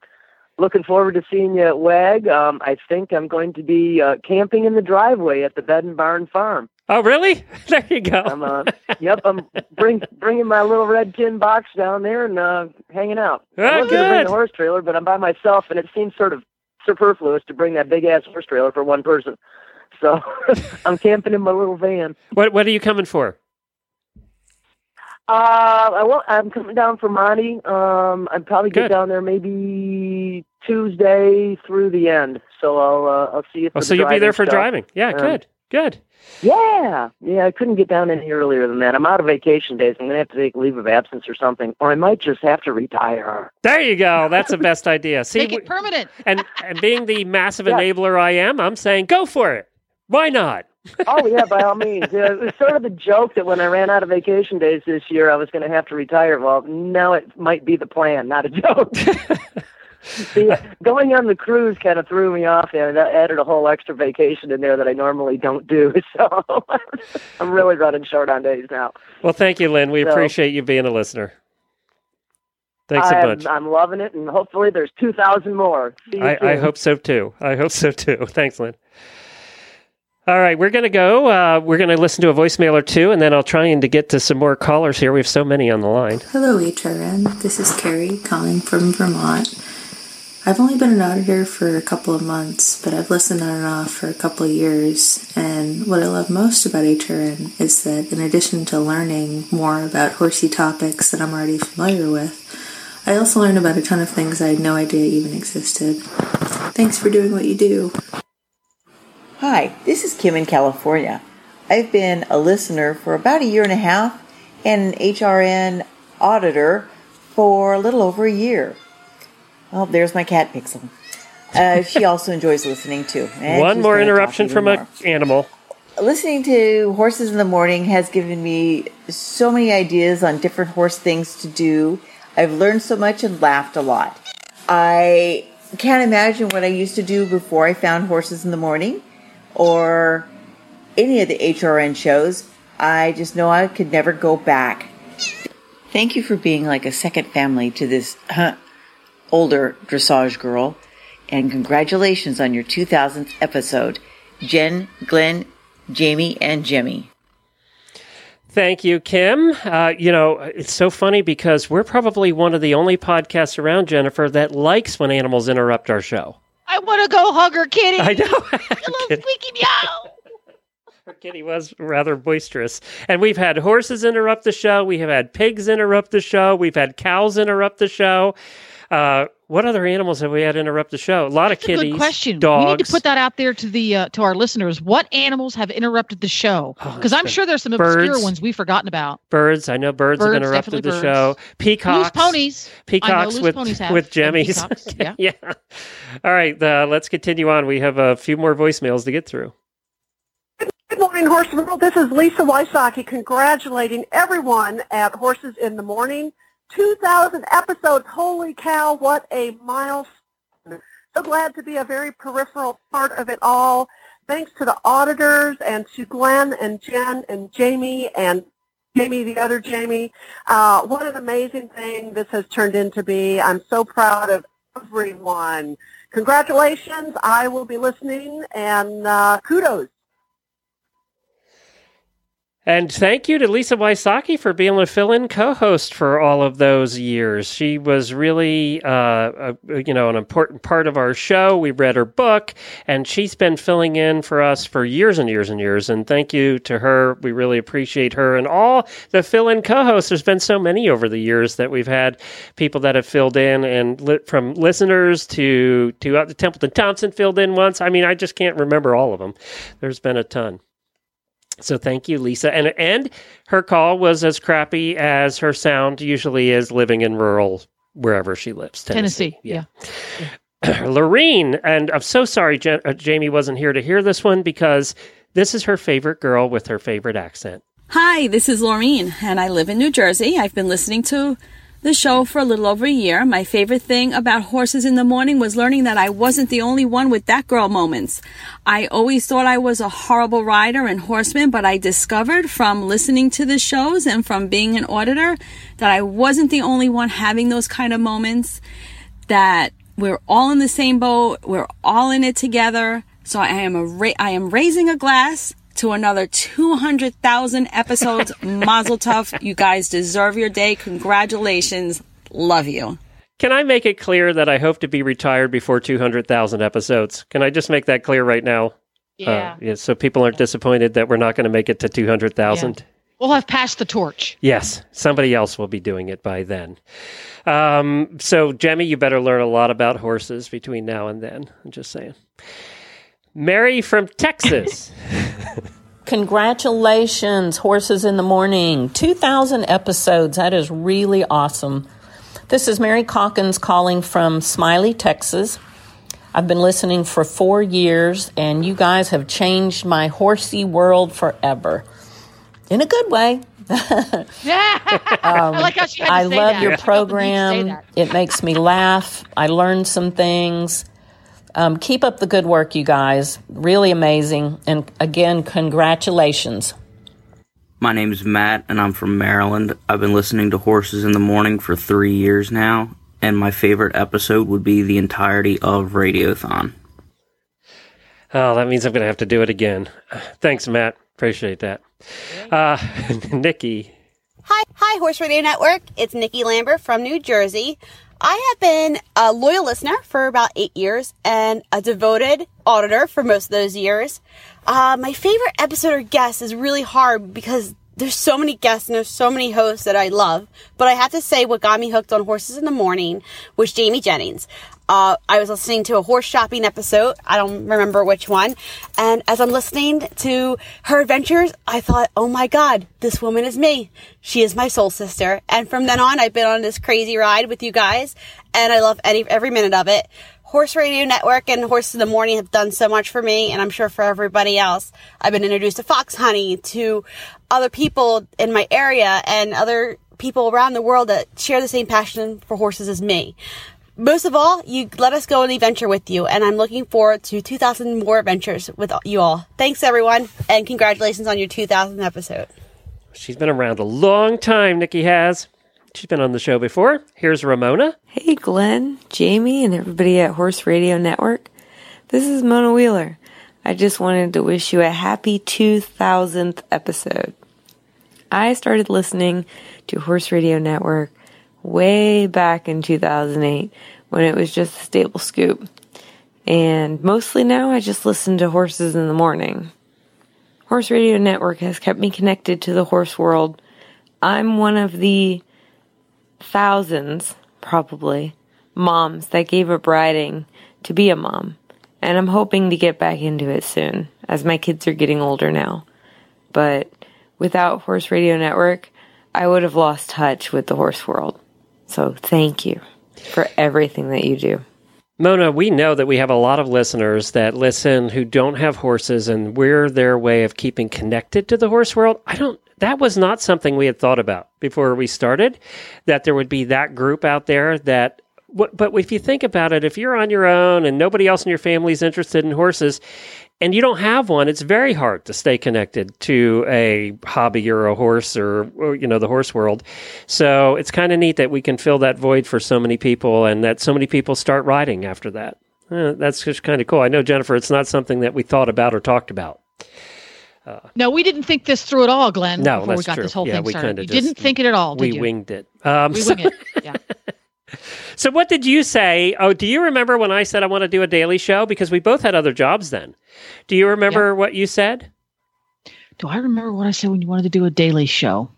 looking forward to seeing you at WEG. Um, I think I'm going to be uh, camping in the driveway at the Bed and Barn Farm. Oh, really? [laughs] There you go. I'm, uh, yep, I'm bring, bringing my little red tin box down there and uh, hanging out. Oh, I was going to bring the horse trailer, but I'm by myself, and it seems sort of superfluous to bring that big ass horse trailer for one person. So [laughs] I'm camping in my little van. What What are you coming for? Uh, I won't, I'm coming down from Monty. Um, I'd probably get Good. down there maybe Tuesday through the end. So I'll uh, I'll see you. For Oh, the so you'll be there for stuff. driving? Yeah, Um, good, good. Yeah, yeah. I couldn't get down any earlier than that. I'm out of vacation days. I'm gonna have to take leave of absence or something, or I might just have to retire. There you go. That's the best [laughs] idea. See, Make it permanent. and and being the massive [laughs] Yeah. enabler I am, I'm saying go for it. Why not? Oh yeah, by all means. Yeah, it was sort of a joke that when I ran out of vacation days this year, I was going to have to retire. Well, now it might be the plan, not a joke. [laughs] See, going on the cruise kind of threw me off, and that added a whole extra vacation in there that I normally don't do. [laughs] So I'm really running short on days now. Well, thank you, Lynn. We So- appreciate you being a listener. Thanks a I'm, bunch. I'm loving it, and hopefully there's 2,000 more. I, I hope so too. I hope so too. [laughs] Thanks, Lynn. All right, we're going to go. Uh, we're going to listen to a voicemail or two, and then I'll try and to get to some more callers here. We have so many on the line. Hello, HRN. This is Carrie calling from Vermont. I've only been an auditor for a couple of months, but I've listened on and off for a couple of years. And what I love most about HRN is that in addition to learning more about horsey topics that I'm already familiar with, I also learned about a ton of things I had no idea even existed. Thanks for doing what you do. Hi, this is Kim in California. I've been a listener for about a year and a half and an HRN auditor for a little over a year. Oh, there's my cat Pixel. Uh, she [laughs] also enjoys listening too. and One more interruption from an animal. Listening to Horses in the Morning has given me so many ideas on different horse things to do. I've learned so much and laughed a lot. I can't imagine what I used to do before I found Horses in the Morning or any of the HRN shows. I just know I could never go back. Thank you for being like a second family to this huh, older dressage girl, and congratulations on your 2000th episode. Jen, Glenn, Jamie, and Jimmy. Thank you, Kim. Uh, you know, it's so funny because we're probably one of the only podcasts around, Jennifer, that likes when animals interrupt our show. I want to go hug her kitty. [laughs] I know. [laughs] Little squeaky meow. [laughs] Her kitty was rather boisterous. And we've had horses interrupt the show. We have had pigs interrupt the show. We've had cows interrupt the show. Uh, what other animals have we had interrupt the show? A lot That's of kitties, a good question. dogs. We need to put that out there to the uh, to our listeners. What animals have interrupted the show? Because I'm sure there's some obscure birds. ones we've forgotten about. Birds, I know birds, have interrupted the definitely show. Peacocks, Loose ponies. Peacocks loose with ponies have. with And jemmies. [laughs] yeah. yeah. All right, uh, let's continue on. We have a few more voicemails to get through. Good morning, Horse World. This is Lisa Wysocki congratulating everyone at Horses in the Morning. 2,000 episodes. Holy cow, what a milestone. So glad to be a very peripheral part of it all. Thanks to the auditors and to Glenn and Jen and Jamie and Jamie, the other Jamie. Uh, what an amazing thing this has turned into be. I'm so proud of everyone. Congratulations. I will be listening and uh, kudos. And thank you to Lisa Wysocki for being a fill in co-host for all of those years. She was really, uh, a, you know, an important part of our show. We read her book, and she's been filling in for us for years and years and years. And thank you to her. We really appreciate her and all the fill-in co-hosts. There's been so many over the years that we've had people that have filled in, and li- from listeners to to uh, Templeton Thompson filled in once. I mean, I just can't remember all of them. There's been a ton. So thank you, Lisa. And and her call was as crappy as her sound usually is living in rural wherever she lives, Tennessee. Tennessee. Yeah. [clears throat] Lorene, and I'm so sorry Ja- uh, Jamie wasn't here to hear this one because this is her favorite girl with her favorite accent. Hi, this is Laureen, and I live in New Jersey. I've been listening to the show for a little over a year. My favorite thing about Horses in the Morning was learning that I wasn't the only one with that girl moments. I always thought I was a horrible rider and horseman, but I discovered from listening to the shows and from being an auditor that I wasn't the only one having those kind of moments, that we're all in the same boat, we're all in it together. So I am a ra- I am raising a glass to another 200,000 episodes. [laughs] Mazel tov. You guys deserve your day. Congratulations. Love you. Can I make it clear that I hope to be retired before 200,000 episodes? Can I just make that clear right now? Yeah. Uh, yeah so people aren't disappointed that we're not going to make it to 200,000. We'll have passed the torch. Yes, somebody else will be doing it by then. Um, so, Jemmy, you better learn a lot about horses between now and then. I'm just saying. Mary from Texas. [laughs] Congratulations, Horses in the Morning. 2,000 episodes. That is really awesome. This is Mary Calkins calling from Smiley, Texas. I've been listening for four years, and you guys have changed my horsey world forever. In a good way. Yeah. [laughs] [laughs] Um, I like how she had to I love that. your I felt the need to say program. It makes me laugh. I learned some things. Um, keep up the good work, you guys. Really amazing. And again, congratulations. My name is Matt, and I'm from Maryland. I've been listening to Horses in the Morning for three years now, and my favorite episode would be the entirety of Radiothon. Oh, that means I'm going to have to do it again. [sighs] Thanks, Matt. Appreciate that. Uh, [laughs] Nikki. Hi, hi, Horse Radio Network. It's Nikki Lambert from New Jersey. I have been a loyal listener for about eight years and a devoted auditor for most of those years. Uh, my favorite episode or guest is really hard because there's so many guests and there's so many hosts that I love. But I have to say, what got me hooked on Horses in the Morning was Jamie Jennings. Uh, I was listening to a horse shopping episode. I don't remember which one. And as I'm listening to her adventures, I thought, oh my God, this woman is me. She is my soul sister. And from then on, I've been on this crazy ride with you guys. And I love any, every minute of it. Horse Radio Network and Horse in the Morning have done so much for me, and I'm sure for everybody else. I've been introduced to Fox Honey, to other people in my area, and other people around the world that share the same passion for horses as me. Most of all, you let us go on the adventure with you, and I'm looking forward to 2,000 more adventures with you all. Thanks, everyone, and congratulations on your 2,000th episode. She's been around a long time, Nikki has. She's been on the show before. Here's Ramona. Hey, Glenn, Jamie, and everybody at Horse Radio Network. This is Mona Wheeler. I just wanted to wish you a happy 2000th episode. I started listening to Horse Radio Network way back in 2008 when it was just a stable scoop. And mostly now I just listen to Horses in the Morning. Horse Radio Network has kept me connected to the horse world. I'm one of the thousands, probably, moms that gave up riding to be a mom. And I'm hoping to get back into it soon, as my kids are getting older now. But without Horse Radio Network, I would have lost touch with the horse world. So thank you for everything that you do. Mona, we know that we have a lot of listeners that listen who don't have horses, and we're their way of keeping connected to the horse world. I don't. That was not something we had thought about before we started. That there would be that group out there that. But if you think about it, if you're on your own and nobody else in your family is interested in horses, and you don't have one, it's very hard to stay connected to a hobby or a horse or, or you know the horse world. So it's kind of neat that we can fill that void for so many people, and that so many people start riding after that. Uh, that's just kind of cool. I know Jennifer, it's not something that we thought about or talked about. Uh, no, we didn't think this through at all, Glenn. No, before that's we got true. this whole yeah, thing we started. You just, didn't think it at all, we you? winged it. Um, we so- wing it. Yeah. [laughs] [laughs] So, what did you say? Oh, do you remember when I said I want to do a daily show? Because we both had other jobs then. Do you remember what you said? Do I remember what I said when you wanted to do a daily show?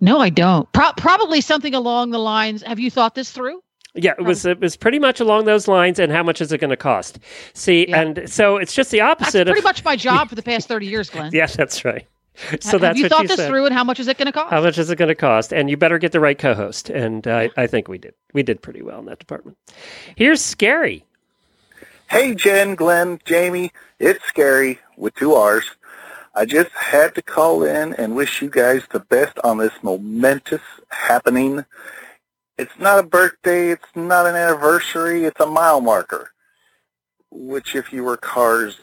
No, I don't. Pro- probably something along the lines. Have you thought this through? Yeah, it was um, it was pretty much along those lines. And how much is it going to cost? See, and so it's just the That's opposite pretty of. much my [laughs] job for the past thirty years, Glenn. yeah, that's right. [laughs] So have that's you thought this said. through, and how much is it going to cost? How much is it going to cost? And you better get the right co-host. And I, I think we did. We did pretty well in that department. Here's scary. Hey, Jen, Glenn, Jamie, it's Scary with two R's. I just had to call in and wish you guys the best on this momentous happening. It's not a birthday, it's not an anniversary, it's a mile marker, which if you were cars,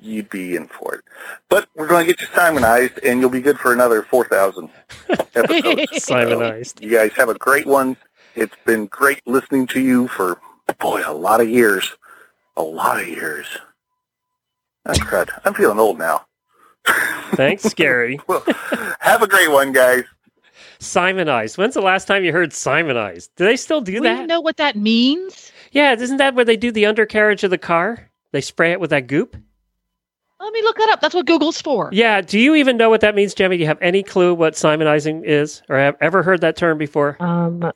you'd be in for it. But we're going to get you Simonized, and you'll be good for another 4,000 [laughs] episodes. Simonized. You guys have a great one. It's been great listening to you for, boy, a lot of years. A lot of years. Oh, crud. I'm feeling old now. Thanks, [laughs] Scary. well, have a great one, guys. Simonized. When's the last time you heard Simonized? Do they still do We that? Do you know what that means. Yeah, isn't that where they do the undercarriage of the car? They spray it with that goop? Let me look that up. That's what Google's for. Yeah. Do you even know what that means, Jemmy? Do you have any clue what simonizing is, or have ever heard that term before? Um,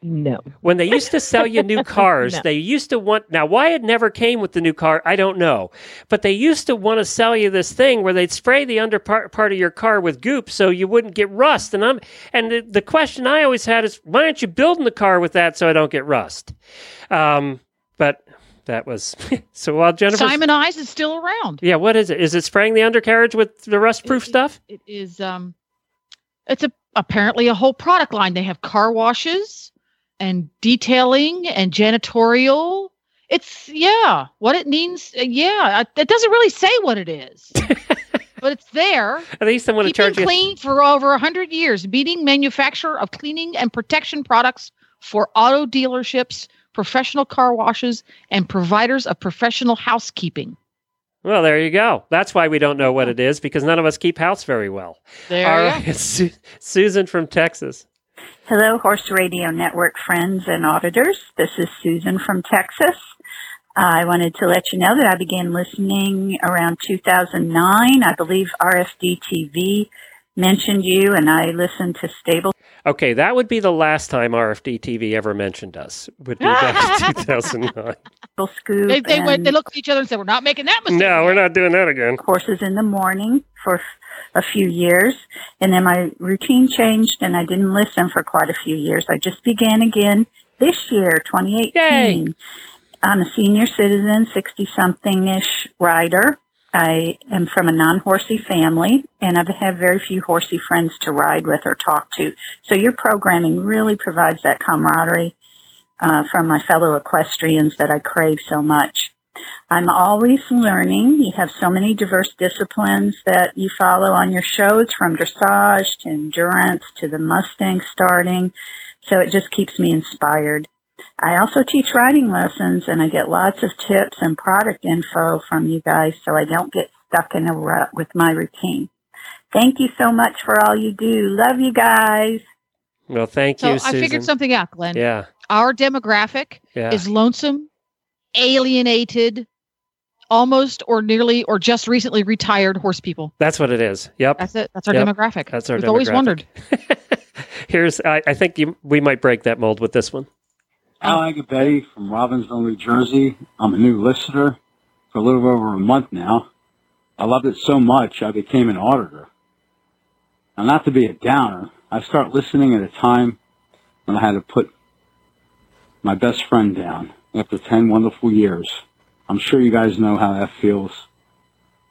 no. When they used to sell you new [laughs] cars, No. they used to want. Now, why it never came with the new car, I don't know. But they used to want to sell you this thing where they'd spray the under part, part of your car with goop so you wouldn't get rust. And I'm and the, the question I always had is, why aren't you building the car with that so I don't get rust? Um, but that was [laughs] so. While Jennifer, Simon Eyes is still around. yeah, what is it? Is it spraying the undercarriage with the rust-proof stuff? It is um it's a apparently a whole product line. They have car washes and detailing and janitorial. It's yeah, what it means. uh, yeah, it doesn't really say what it is, [laughs] but it's there. At least I'm to charge you. Been clean for over a hundred years, beating manufacturer of cleaning and protection products for auto dealerships, professional car washes, and providers of professional housekeeping. Well, there you go. That's why we don't know what it is because none of us keep house very well. There All you right, [laughs] Su- Susan from Texas. Hello, Horse Radio Network friends and auditors. This is Susan from Texas. I wanted to let you know that I began listening around 2009. I believe RFD TV mentioned you, and I listened to Stable. Okay, that would be the last time RFD TV ever mentioned us. Would be back in [laughs] 2009. Scoop. They, they, went, they looked at each other and said, "We're not making that mistake." No, we're not doing that again. Horses in the morning for a few years, and then my routine changed, and I didn't listen for quite a few years. I just began again this year, 2018. I'm a senior citizen, 60 something ish rider. I am from a non horsey family and I've had very few horsey friends to ride with or talk to. So your programming really provides that camaraderie uh, from my fellow equestrians that I crave so much. I'm always learning. You have so many diverse disciplines that you follow on your shows from dressage to endurance to the Mustang starting. So it just keeps me inspired. I also teach riding lessons and I get lots of tips and product info from you guys so I don't get stuck in a rut with my routine. Thank you so much for all you do. Love you guys. Well, thank So you, I figured something out, Glenn. Yeah. Our demographic Yeah. is lonesome, alienated, almost or nearly or just recently retired horse people. That's what it is. Yep. That's it. That's our Yep. demographic. That's our We've always wondered. [laughs] Here's, I, I think you, we might break that mold with this one. Al oh. Agabetti from Robbinsville, New Jersey. I'm a new listener for a little over a month now. I loved it so much I became an auditor. Now, not to be a downer, I started listening at a time when I had to put my best friend down after 10 wonderful years. I'm sure you guys know how that feels.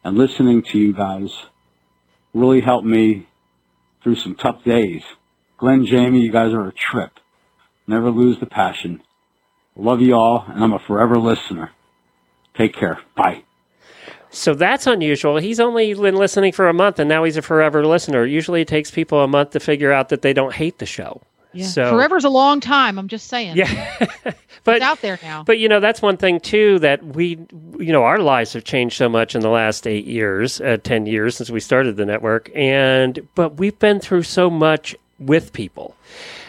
And listening to you guys really helped me through some tough days. Glenn, Jamie, you guys are a trip. Never lose the passion. Love you all, and I'm a forever listener. Take care. Bye. So that's unusual. He's only been listening for a month and now he's a forever listener. Usually it takes people a month to figure out that they don't hate the show. Yeah. So Forever's a long time. I'm just saying. Yeah. [laughs] but it's out there now. But you know, that's one thing too that we, you know, our lives have changed so much in the last eight years, uh, ten years since we started the network, and but we've been through so much with people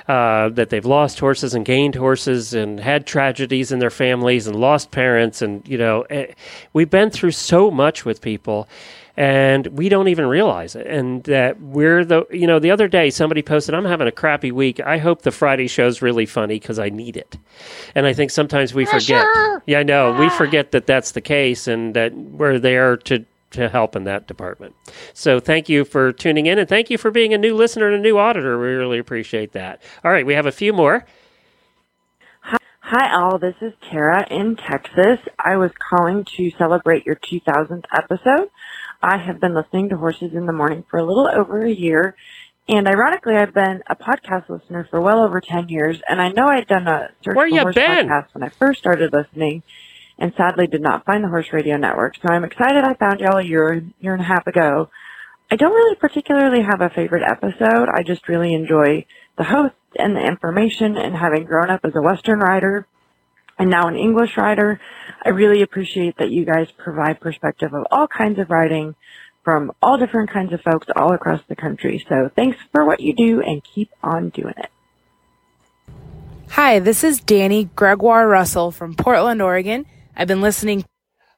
uh, that they've lost horses and gained horses and had tragedies in their families and lost parents, and you know, eh, we've been through so much with people. And we don't even realize it. And that we're the, you know, the other day somebody posted, I'm having a crappy week. I hope the Friday show's really funny because I need it. And I think sometimes we forget. Yeah, I know. We forget that that's the case and that we're there to, to help in that department. So thank you for tuning in and thank you for being a new listener and a new auditor. We really appreciate that. All right, we have a few more. Hi, all. This is Tara in Texas. I was calling to celebrate your 2000th episode. I have been listening to Horses in the Morning for a little over a year, and ironically, I've been a podcast listener for well over 10 years, and I know I'd done a search Where for horse been? podcast when I first started listening, and sadly did not find the Horse Radio Network, so I'm excited I found y'all a year, year and a half ago. I don't really particularly have a favorite episode. I just really enjoy the host and the information and having grown up as a Western rider and now an English rider, I really appreciate that you guys provide perspective of all kinds of riding from all different kinds of folks all across the country. So thanks for what you do and keep on doing it. Hi, this is Danny Gregoire Russell from Portland, Oregon. I've been listening.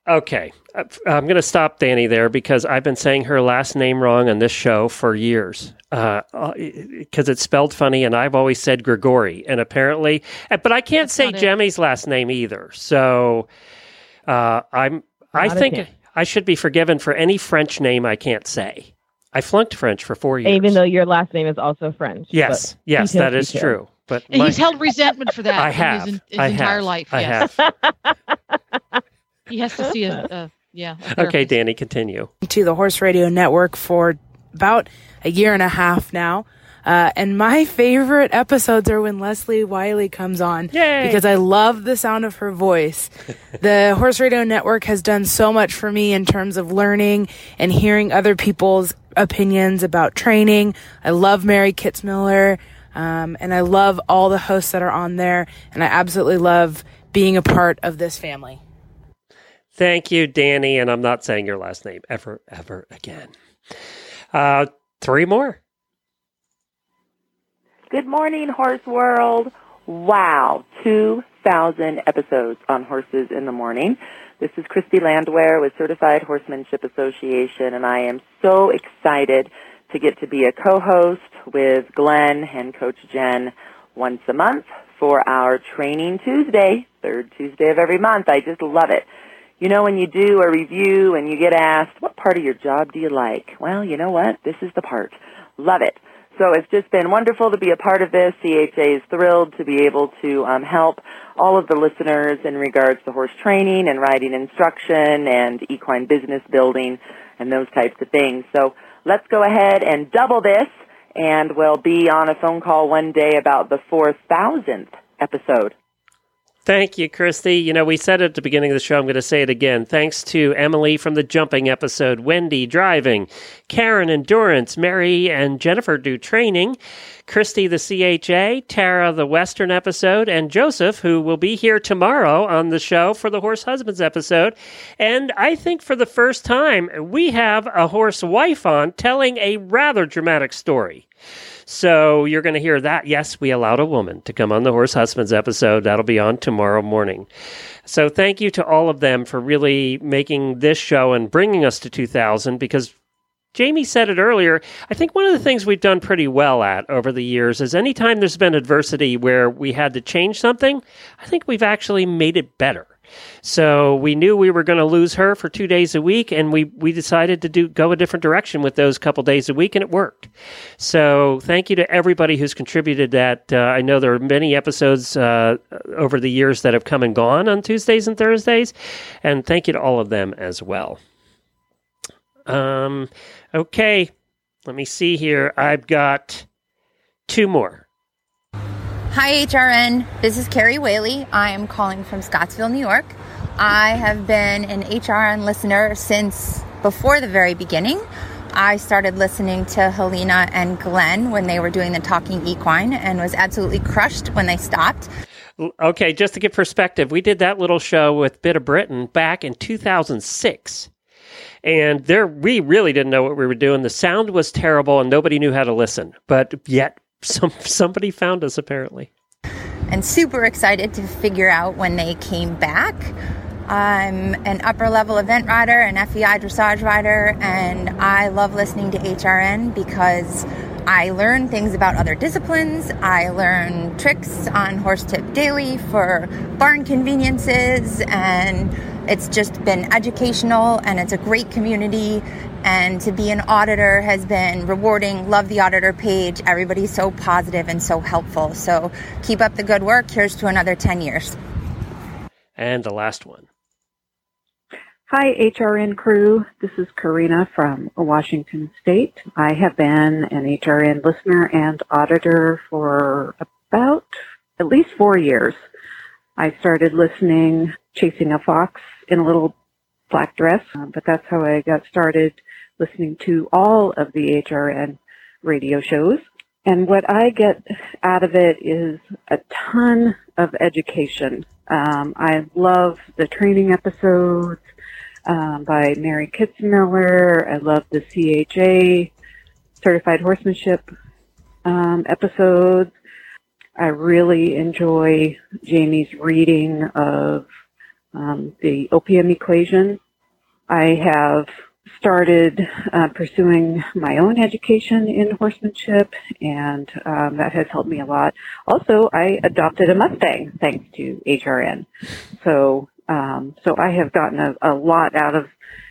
Okay. Uh, I'm going to stop Danny there because I've been saying her last name wrong on this show for years. Because it's spelled funny, and I've always said Grigori. And apparently, uh, but I can't say not. Jemmy's last name either. So uh, I'm, I Not think. I should be forgiven for any French name I can't say. I flunked French for four years. Even though your last name is also French. yes, yes, that is true. But my- he's held resentment for that I in have. his, his I entire have. life. I yes. have. [laughs] [laughs] he has to see a, a yeah. a Okay. Danny, continue. to the Horse Radio Network for about a year and a half now. Uh, and my favorite episodes are when Leslie Wylie comes on because I love the sound of her voice. [laughs] the Horse Radio Network has done so much for me in terms of learning and hearing other people's opinions about training. I love Mary Kitzmiller, um, and I love all the hosts that are on there, and I absolutely love being a part of this family. Thank you, Danny. And I'm not saying your last name ever, ever again. Uh, three more. Good morning, Horse World. Wow, 2,000 episodes on Horses in the Morning. This is Christy Landwehr with Certified Horsemanship Association, and I am so excited to get to be a co-host with Glenn and Coach Jen once a month for our Training Tuesday, third Tuesday of every month. I just love it. You know, when you do a review and you get asked, what part of your job do you like? Well, you know what? This is the part. Love it. So it's just been wonderful to be a part of this. CHA is thrilled to be able to um, help all of the listeners in regards to horse training and riding instruction and equine business building and those types of things. So let's go ahead and double this and we'll be on a phone call one day about the 4,000th episode. Thank you, Christy. You know, we said it at the beginning of the show. I'm going to say it again. Thanks to Emily from the jumping episode, Wendy driving, Karen endurance, Mary and Jennifer do training, Christy the CHA, Tara the Western episode, and Joseph, who will be here tomorrow on the show for the Horse Husbands episode. And I think for the first time, we have a horse wife on telling a rather dramatic story. So you're going to hear that. Yes, we allowed a woman to come on the Horse Husbands episode. That'll be on tomorrow morning. So thank you to all of them for really making this show and bringing us to 2000 because Jamie said it earlier. I think one of the things we've done pretty well at over the years is anytime there's been adversity where we had to change something, I think we've actually made it better. So we knew we were going to lose her for two days a week, and we we decided to do go a different direction with those couple days a week, and it worked. So thank you to everybody who's contributed. That uh, I know there are many episodes uh, over the years that have come and gone on Tuesdays and Thursdays, and thank you to all of them as well. Um, okay, let me see here. I've got two more. Hi, HRN. This is Carrie Whaley. I am calling from Scottsville, New York. I have been an HRN listener since before the very beginning. I started listening to Helena and Glenn when they were doing the Talking Equine and was absolutely crushed when they stopped. Okay, just to give perspective, we did that little show with Bit of Britain back in 2006 and there we really didn't know what we were doing. The sound was terrible, and nobody knew how to listen. But yet, some somebody found us apparently. And super excited to figure out when they came back. I'm an upper level event rider, an FEI dressage rider, and I love listening to HRN because I learn things about other disciplines. I learn tricks on Horse Tip Daily for barn conveniences and it's just been educational and it's a great community. And to be an auditor has been rewarding. Love the auditor page. Everybody's so positive and so helpful. So keep up the good work. Here's to another 10 years. And the last one. Hi, HRN crew. This is Karina from Washington State. I have been an HRN listener and auditor for about at least four years. I started listening Chasing a Fox in a little black dress, um, but that's how I got started listening to all of the HRN radio shows. And what I get out of it is a ton of education. Um, I love the training episodes um, by Mary Kitzmiller. I love the CHA certified horsemanship um, episodes. I really enjoy Jamie's reading of um, the OPM equation. I have started uh, pursuing my own education in horsemanship, and um, that has helped me a lot. Also, I adopted a Mustang thanks to HRN, so um, so I have gotten a, a, lot out of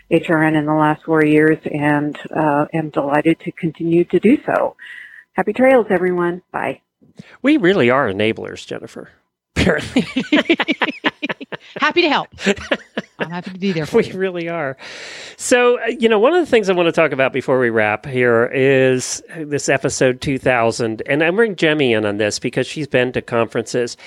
HRN in the last four years, and uh, am delighted to continue to do so. Happy trails, everyone! Bye. We really are enablers, Jennifer. Apparently. [laughs] happy to help. [laughs] I'm happy to be there. we you. really are. So, uh, you know, one of the things I want to talk about before we wrap here is this episode 2000. And I'm bringing Jemmy in on this because she's been to conferences.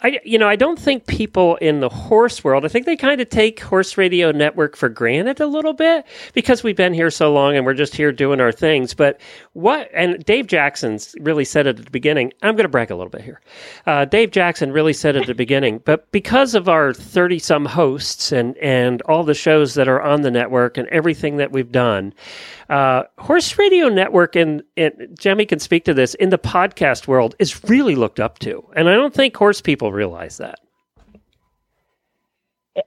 I, you know, I don't think people in the horse world, I think they kind of take Horse Radio Network for granted a little bit because we've been here so long and we're just here doing our things. But what, and Dave Jackson's really said it at the beginning. I'm going to brag a little bit here. Uh, Dave Jackson really said it at the [laughs] beginning, but because of our 30 some hosts and, and all the shows that are on the network and everything that we've done, uh, Horse Radio Network, and, and Jemmy can speak to this, in the podcast world is really looked up to. And I don't think horse people realize that.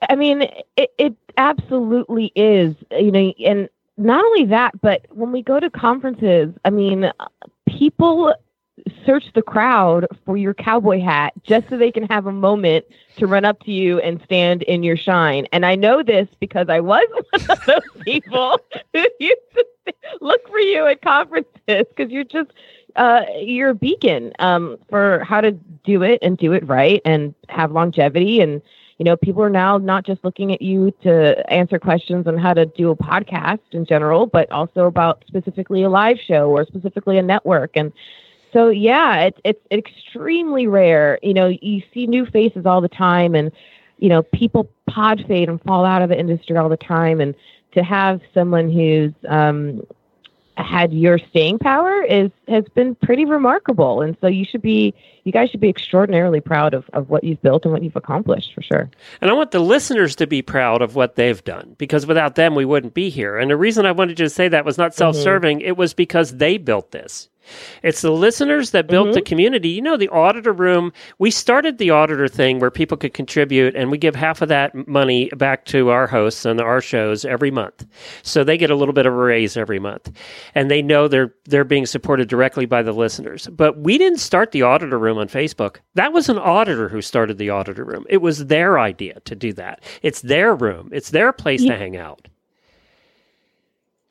I mean, it, it absolutely is, you know, and not only that, but when we go to conferences, I mean, people search the crowd for your cowboy hat just so they can have a moment to run up to you and stand in your shine. And I know this because I was [laughs] one of those people who used to [laughs] look for you at conferences because you're just uh, you're a beacon um, for how to do it and do it right and have longevity and you know people are now not just looking at you to answer questions on how to do a podcast in general but also about specifically a live show or specifically a network and so yeah, it's it's extremely rare. You know, you see new faces all the time, and you know people pod fade and fall out of the industry all the time. And to have someone who's um, had your staying power is has been pretty remarkable. And so you should be you guys should be extraordinarily proud of, of what you've built and what you've accomplished for sure. And I want the listeners to be proud of what they've done because without them, we wouldn't be here. And the reason I wanted to say that was not self serving, mm-hmm. it was because they built this. It's the listeners that built mm-hmm. the community. You know, the auditor room, we started the auditor thing where people could contribute and we give half of that money back to our hosts and our shows every month. So they get a little bit of a raise every month. And they know they're they're being supported directly by the listeners. But we didn't start the auditor room on Facebook. That was an auditor who started the auditor room. It was their idea to do that. It's their room. It's their place yeah. to hang out.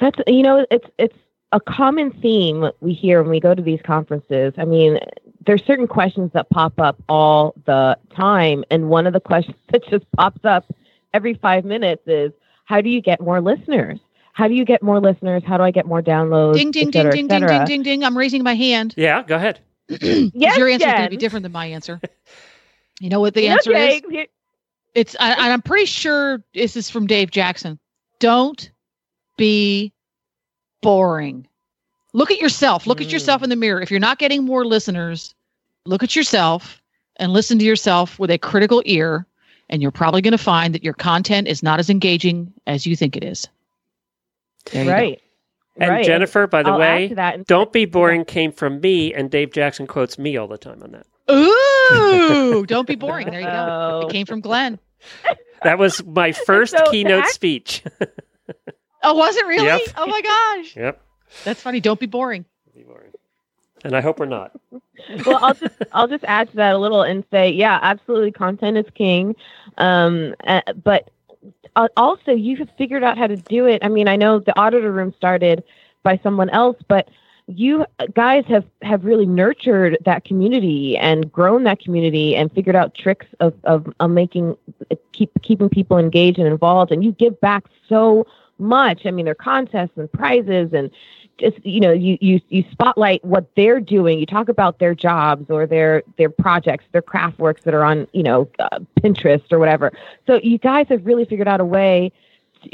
That's you know, it's it's a common theme we hear when we go to these conferences. I mean, there's certain questions that pop up all the time, and one of the [laughs] questions that just pops up every five minutes is, "How do you get more listeners? How do you get more listeners? How do I get more downloads?" Ding ding cetera, ding ding ding ding ding ding. I'm raising my hand. Yeah, go ahead. [clears throat] yes, your answer is going to be different than my answer. You know what the answer okay. is? It's I, I'm pretty sure this is from Dave Jackson. Don't be boring. Look at yourself. Look mm. at yourself in the mirror. If you're not getting more listeners, look at yourself and listen to yourself with a critical ear. And you're probably going to find that your content is not as engaging as you think it is. Right. And right. Jennifer, by the I'll way, and- don't be boring came from me, and Dave Jackson quotes me all the time on that. Ooh, don't be boring. There you go. It [laughs] came from Glenn. That was my [laughs] first So, keynote act- speech. [laughs] Oh, was it really? Yep. Oh my gosh. yep. That's funny. Don't be boring. Don't be boring. And I hope we're not. [laughs] well, I'll just I'll just add to that a little and say, yeah, absolutely, content is king. Um, uh, but uh, also, you have figured out how to do it. I mean, I know the auditor room started by someone else, but you guys have have really nurtured that community and grown that community and figured out tricks of of, of making keep keeping people engaged and involved. And you give back so much. I mean, there are contests and prizes and just you know you you you spotlight what they're doing. You talk about their jobs or their their projects their craft works that are on you know uh, pinterest or whatever. So you guys have really figured out a way.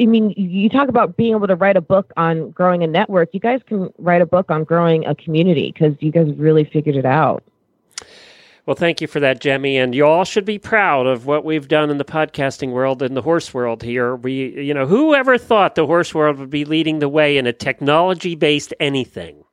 I mean you talk about being able to write a book on growing a network. You guys can write a book on growing a community because you guys really figured it out Well, thank you for that, Jemmy. And you all should be proud of what we've done in the podcasting world and the horse world here. We, you know, whoever thought the horse world would be leading the way in a technology based anything?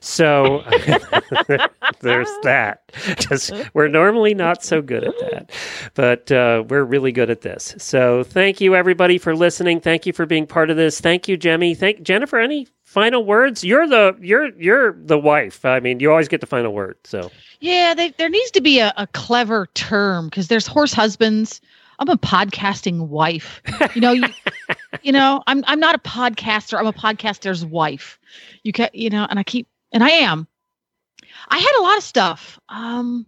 So [laughs] there's that. Just we're normally not so good at that, but uh, we're really good at this. So thank you, everybody, for listening. Thank you for being part of this. Thank you, Jemmy. Thank Jennifer. Any final words? You're the you're you're the wife. I mean, you always get the final word. So Yeah, they, there needs to be a, a clever term because there's horse husbands. I'm a podcasting wife. You know, you, [laughs] you know, I'm I'm not a podcaster. I'm a podcaster's wife. You can, you know, and I keep and I am. I had a lot of stuff. Um,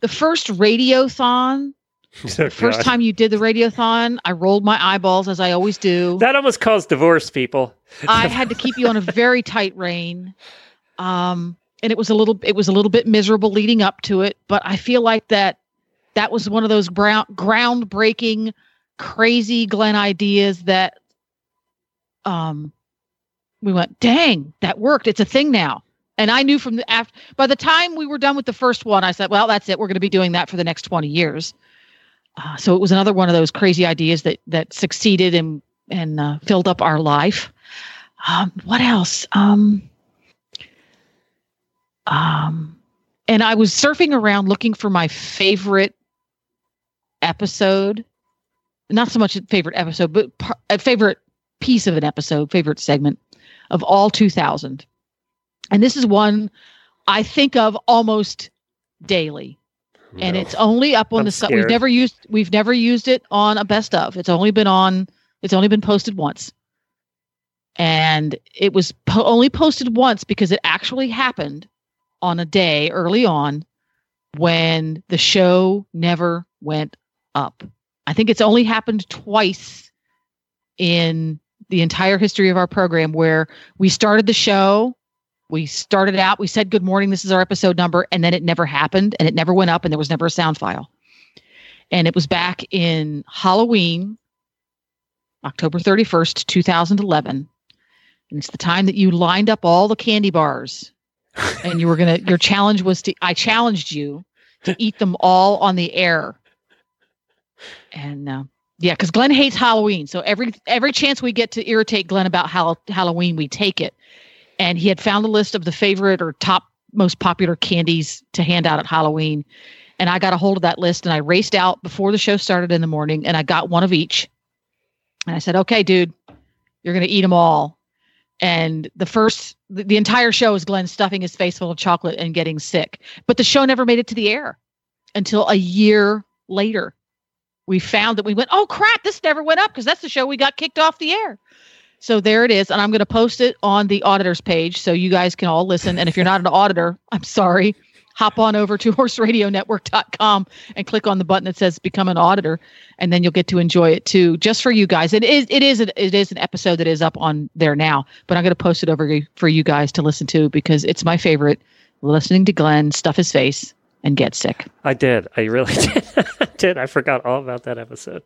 the first radiothon, [laughs] Oh, first God. time you did the radiothon, I rolled my eyeballs as I always do. that almost caused divorce, people. [laughs] I had to keep you on a very tight rein. Um, and it was a little it was a little bit miserable leading up to it, but I feel like that that was one of those ground groundbreaking, crazy Glenn ideas that um we went, dang, that worked. It's a thing now. And I knew from the after by the time we were done with the first one, I said, well, that's it. We're going to be doing that for the next 20 years. Uh, so it was another one of those crazy ideas that that succeeded and and uh, filled up our life. Um, what else? Um, um, and I was surfing around looking for my favorite episode. Not so much a favorite episode, but par- a favorite piece of an episode, favorite segment of all 2000. And this is one I think of almost daily. And No. it's only up on I'm the site. We've never used we've never used it on a best of. It's only been on it's only been posted once. And it was po- only posted once because it actually happened on a day early on when the show never went up. I think it's only happened twice in the entire history of our program where we started the show, we started out, we said good morning, this is our episode number, and then it never happened and it never went up and there was never a sound file. And it was back in Halloween, October 31st, 2011. And it's the time that you lined up all the candy bars and you were gonna. Your [laughs] challenge was to. I challenged you to eat them all on the air. And uh, yeah, because Glenn hates Halloween, so every every chance we get to irritate Glenn about Hall- Halloween, we take it. And he had found a list of the favorite or top most popular candies to hand out at Halloween. And I got a hold of that list and I raced out before the show started in the morning and I got one of each. And I said, okay, dude, you're going to eat them all. And the first, the, the entire show is Glenn stuffing his face full of chocolate and getting sick. But the show never made it to the air until a year later. We found that we went, oh crap, this never went up because that's the show we got kicked off the air. So there it is. And I'm going to post it on the auditors page so you guys can all listen. And if you're not an auditor, I'm sorry. Hop on over to [laughs] horseradionetwork.com and click on the button that says become an auditor and then you'll get to enjoy it too just for you guys. It is it is it is an episode that is up on there now, but I'm going to post it over for you guys to listen to because it's my favorite listening to Glenn stuff his face and get sick. I did. I really [laughs] did. I did. I forgot all about that episode.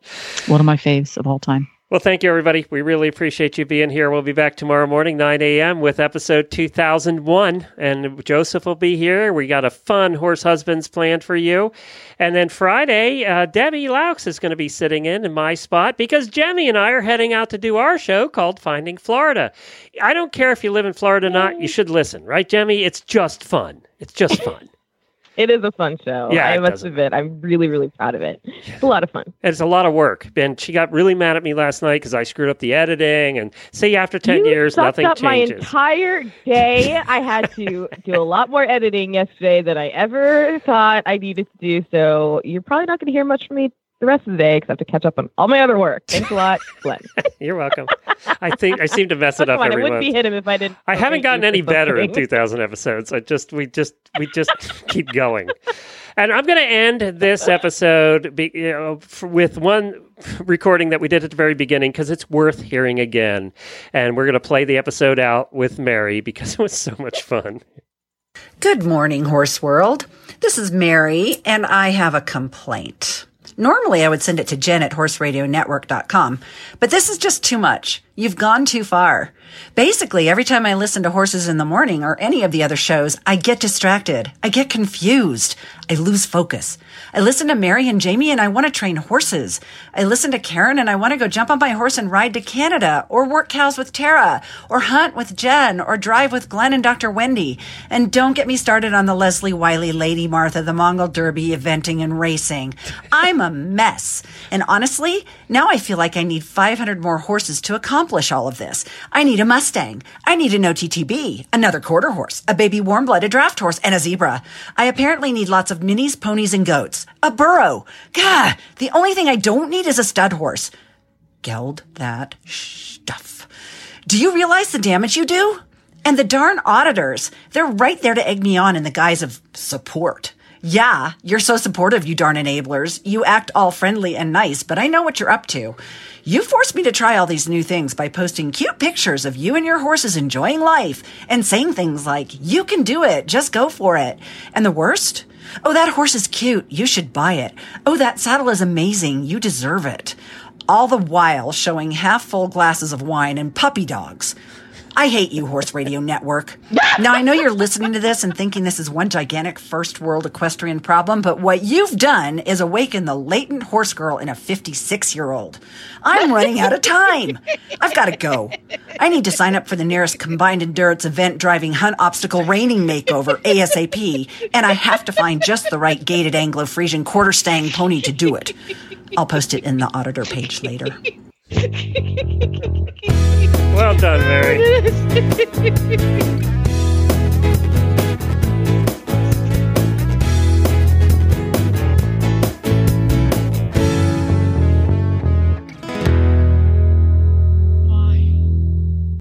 One of my faves of all time. Well, thank you, everybody. We really appreciate you being here. We'll be back tomorrow morning, 9 a.m., with episode 2001. And Joseph will be here. We got a fun Horse Husbands planned for you. And then Friday, uh, Debbie Laux is going to be sitting in in my spot because Jemmy and I are heading out to do our show called Finding Florida. I don't care if you live in Florida or not, you should listen, right, Jemmy? It's just fun. It's just [laughs] fun. It is a fun show. Yeah, I must admit, I'm really, really proud of it. It's a lot of fun. And it's a lot of work. And she got really mad at me last night because I screwed up the editing. And see, after 10 you years, nothing up my changes. entire day. I had to do a lot more editing yesterday than I ever thought I needed to do. So you're probably not going to hear much from me the rest of the day because I have to catch up on all my other work. Thanks a lot, [laughs] Glenn. [laughs] You're welcome. I think I seem to mess it up Come on, I every wouldn't month. be hit him if I didn't. I haven't gotten any for better in 2000 episodes. I just we just we just [laughs] keep going. And I'm going to end this episode be, you know, f with one recording that we did at the very beginning because it's worth hearing again. And we're going to play the episode out with Mary because it was so much fun. Good morning, Horse World. This is Mary, and I have a complaint. Normally, I would send it to Jen at horseradionetwork.com, but this is just too much. You've gone too far. Basically, every time I listen to Horses in the Morning or any of the other shows, I get distracted. I get confused. I lose focus. I listen to Mary and Jamie and I want to train horses. I listen to Karen and I want to go jump on my horse and ride to Canada or work cows with Tara or hunt with Jen or drive with Glenn and Dr. Wendy. And don't get me started on the Leslie Wylie, Lady Martha, the Mongol Derby, eventing and racing. I'm a mess. And honestly, now I feel like I need 500 more horses to accomplish all of this. I need a Mustang. I need an OTTB, another quarter horse, a baby warm blooded draft horse, and a zebra. I apparently need lots of minis, ponies, and goats. A burro. Gah! The only thing I don't need is a stud horse. Geld that stuff. Do you realize the damage you do? And the darn auditors, they're right there to egg me on in the guise of support. Yeah, you're so supportive, you darn enablers. You act all friendly and nice, but I know what you're up to. You forced me to try all these new things by posting cute pictures of you and your horses enjoying life and saying things like, you can do it, just go for it. And the worst? Oh, that horse is cute. You should buy it. Oh, that saddle is amazing. You deserve it. All the while showing half full glasses of wine and puppy dogs. I hate you, Horse Radio Network. Now, I know you're listening to this and thinking this is one gigantic first world equestrian problem, but what you've done is awaken the latent horse girl in a 56 year old. I'm running out of time. I've got to go. I need to sign up for the nearest combined endurance event driving hunt obstacle reining makeover ASAP, and I have to find just the right gaited Anglo Friesian quarter stang pony to do it. I'll post it in the auditor page later. Well done, Mary. [laughs]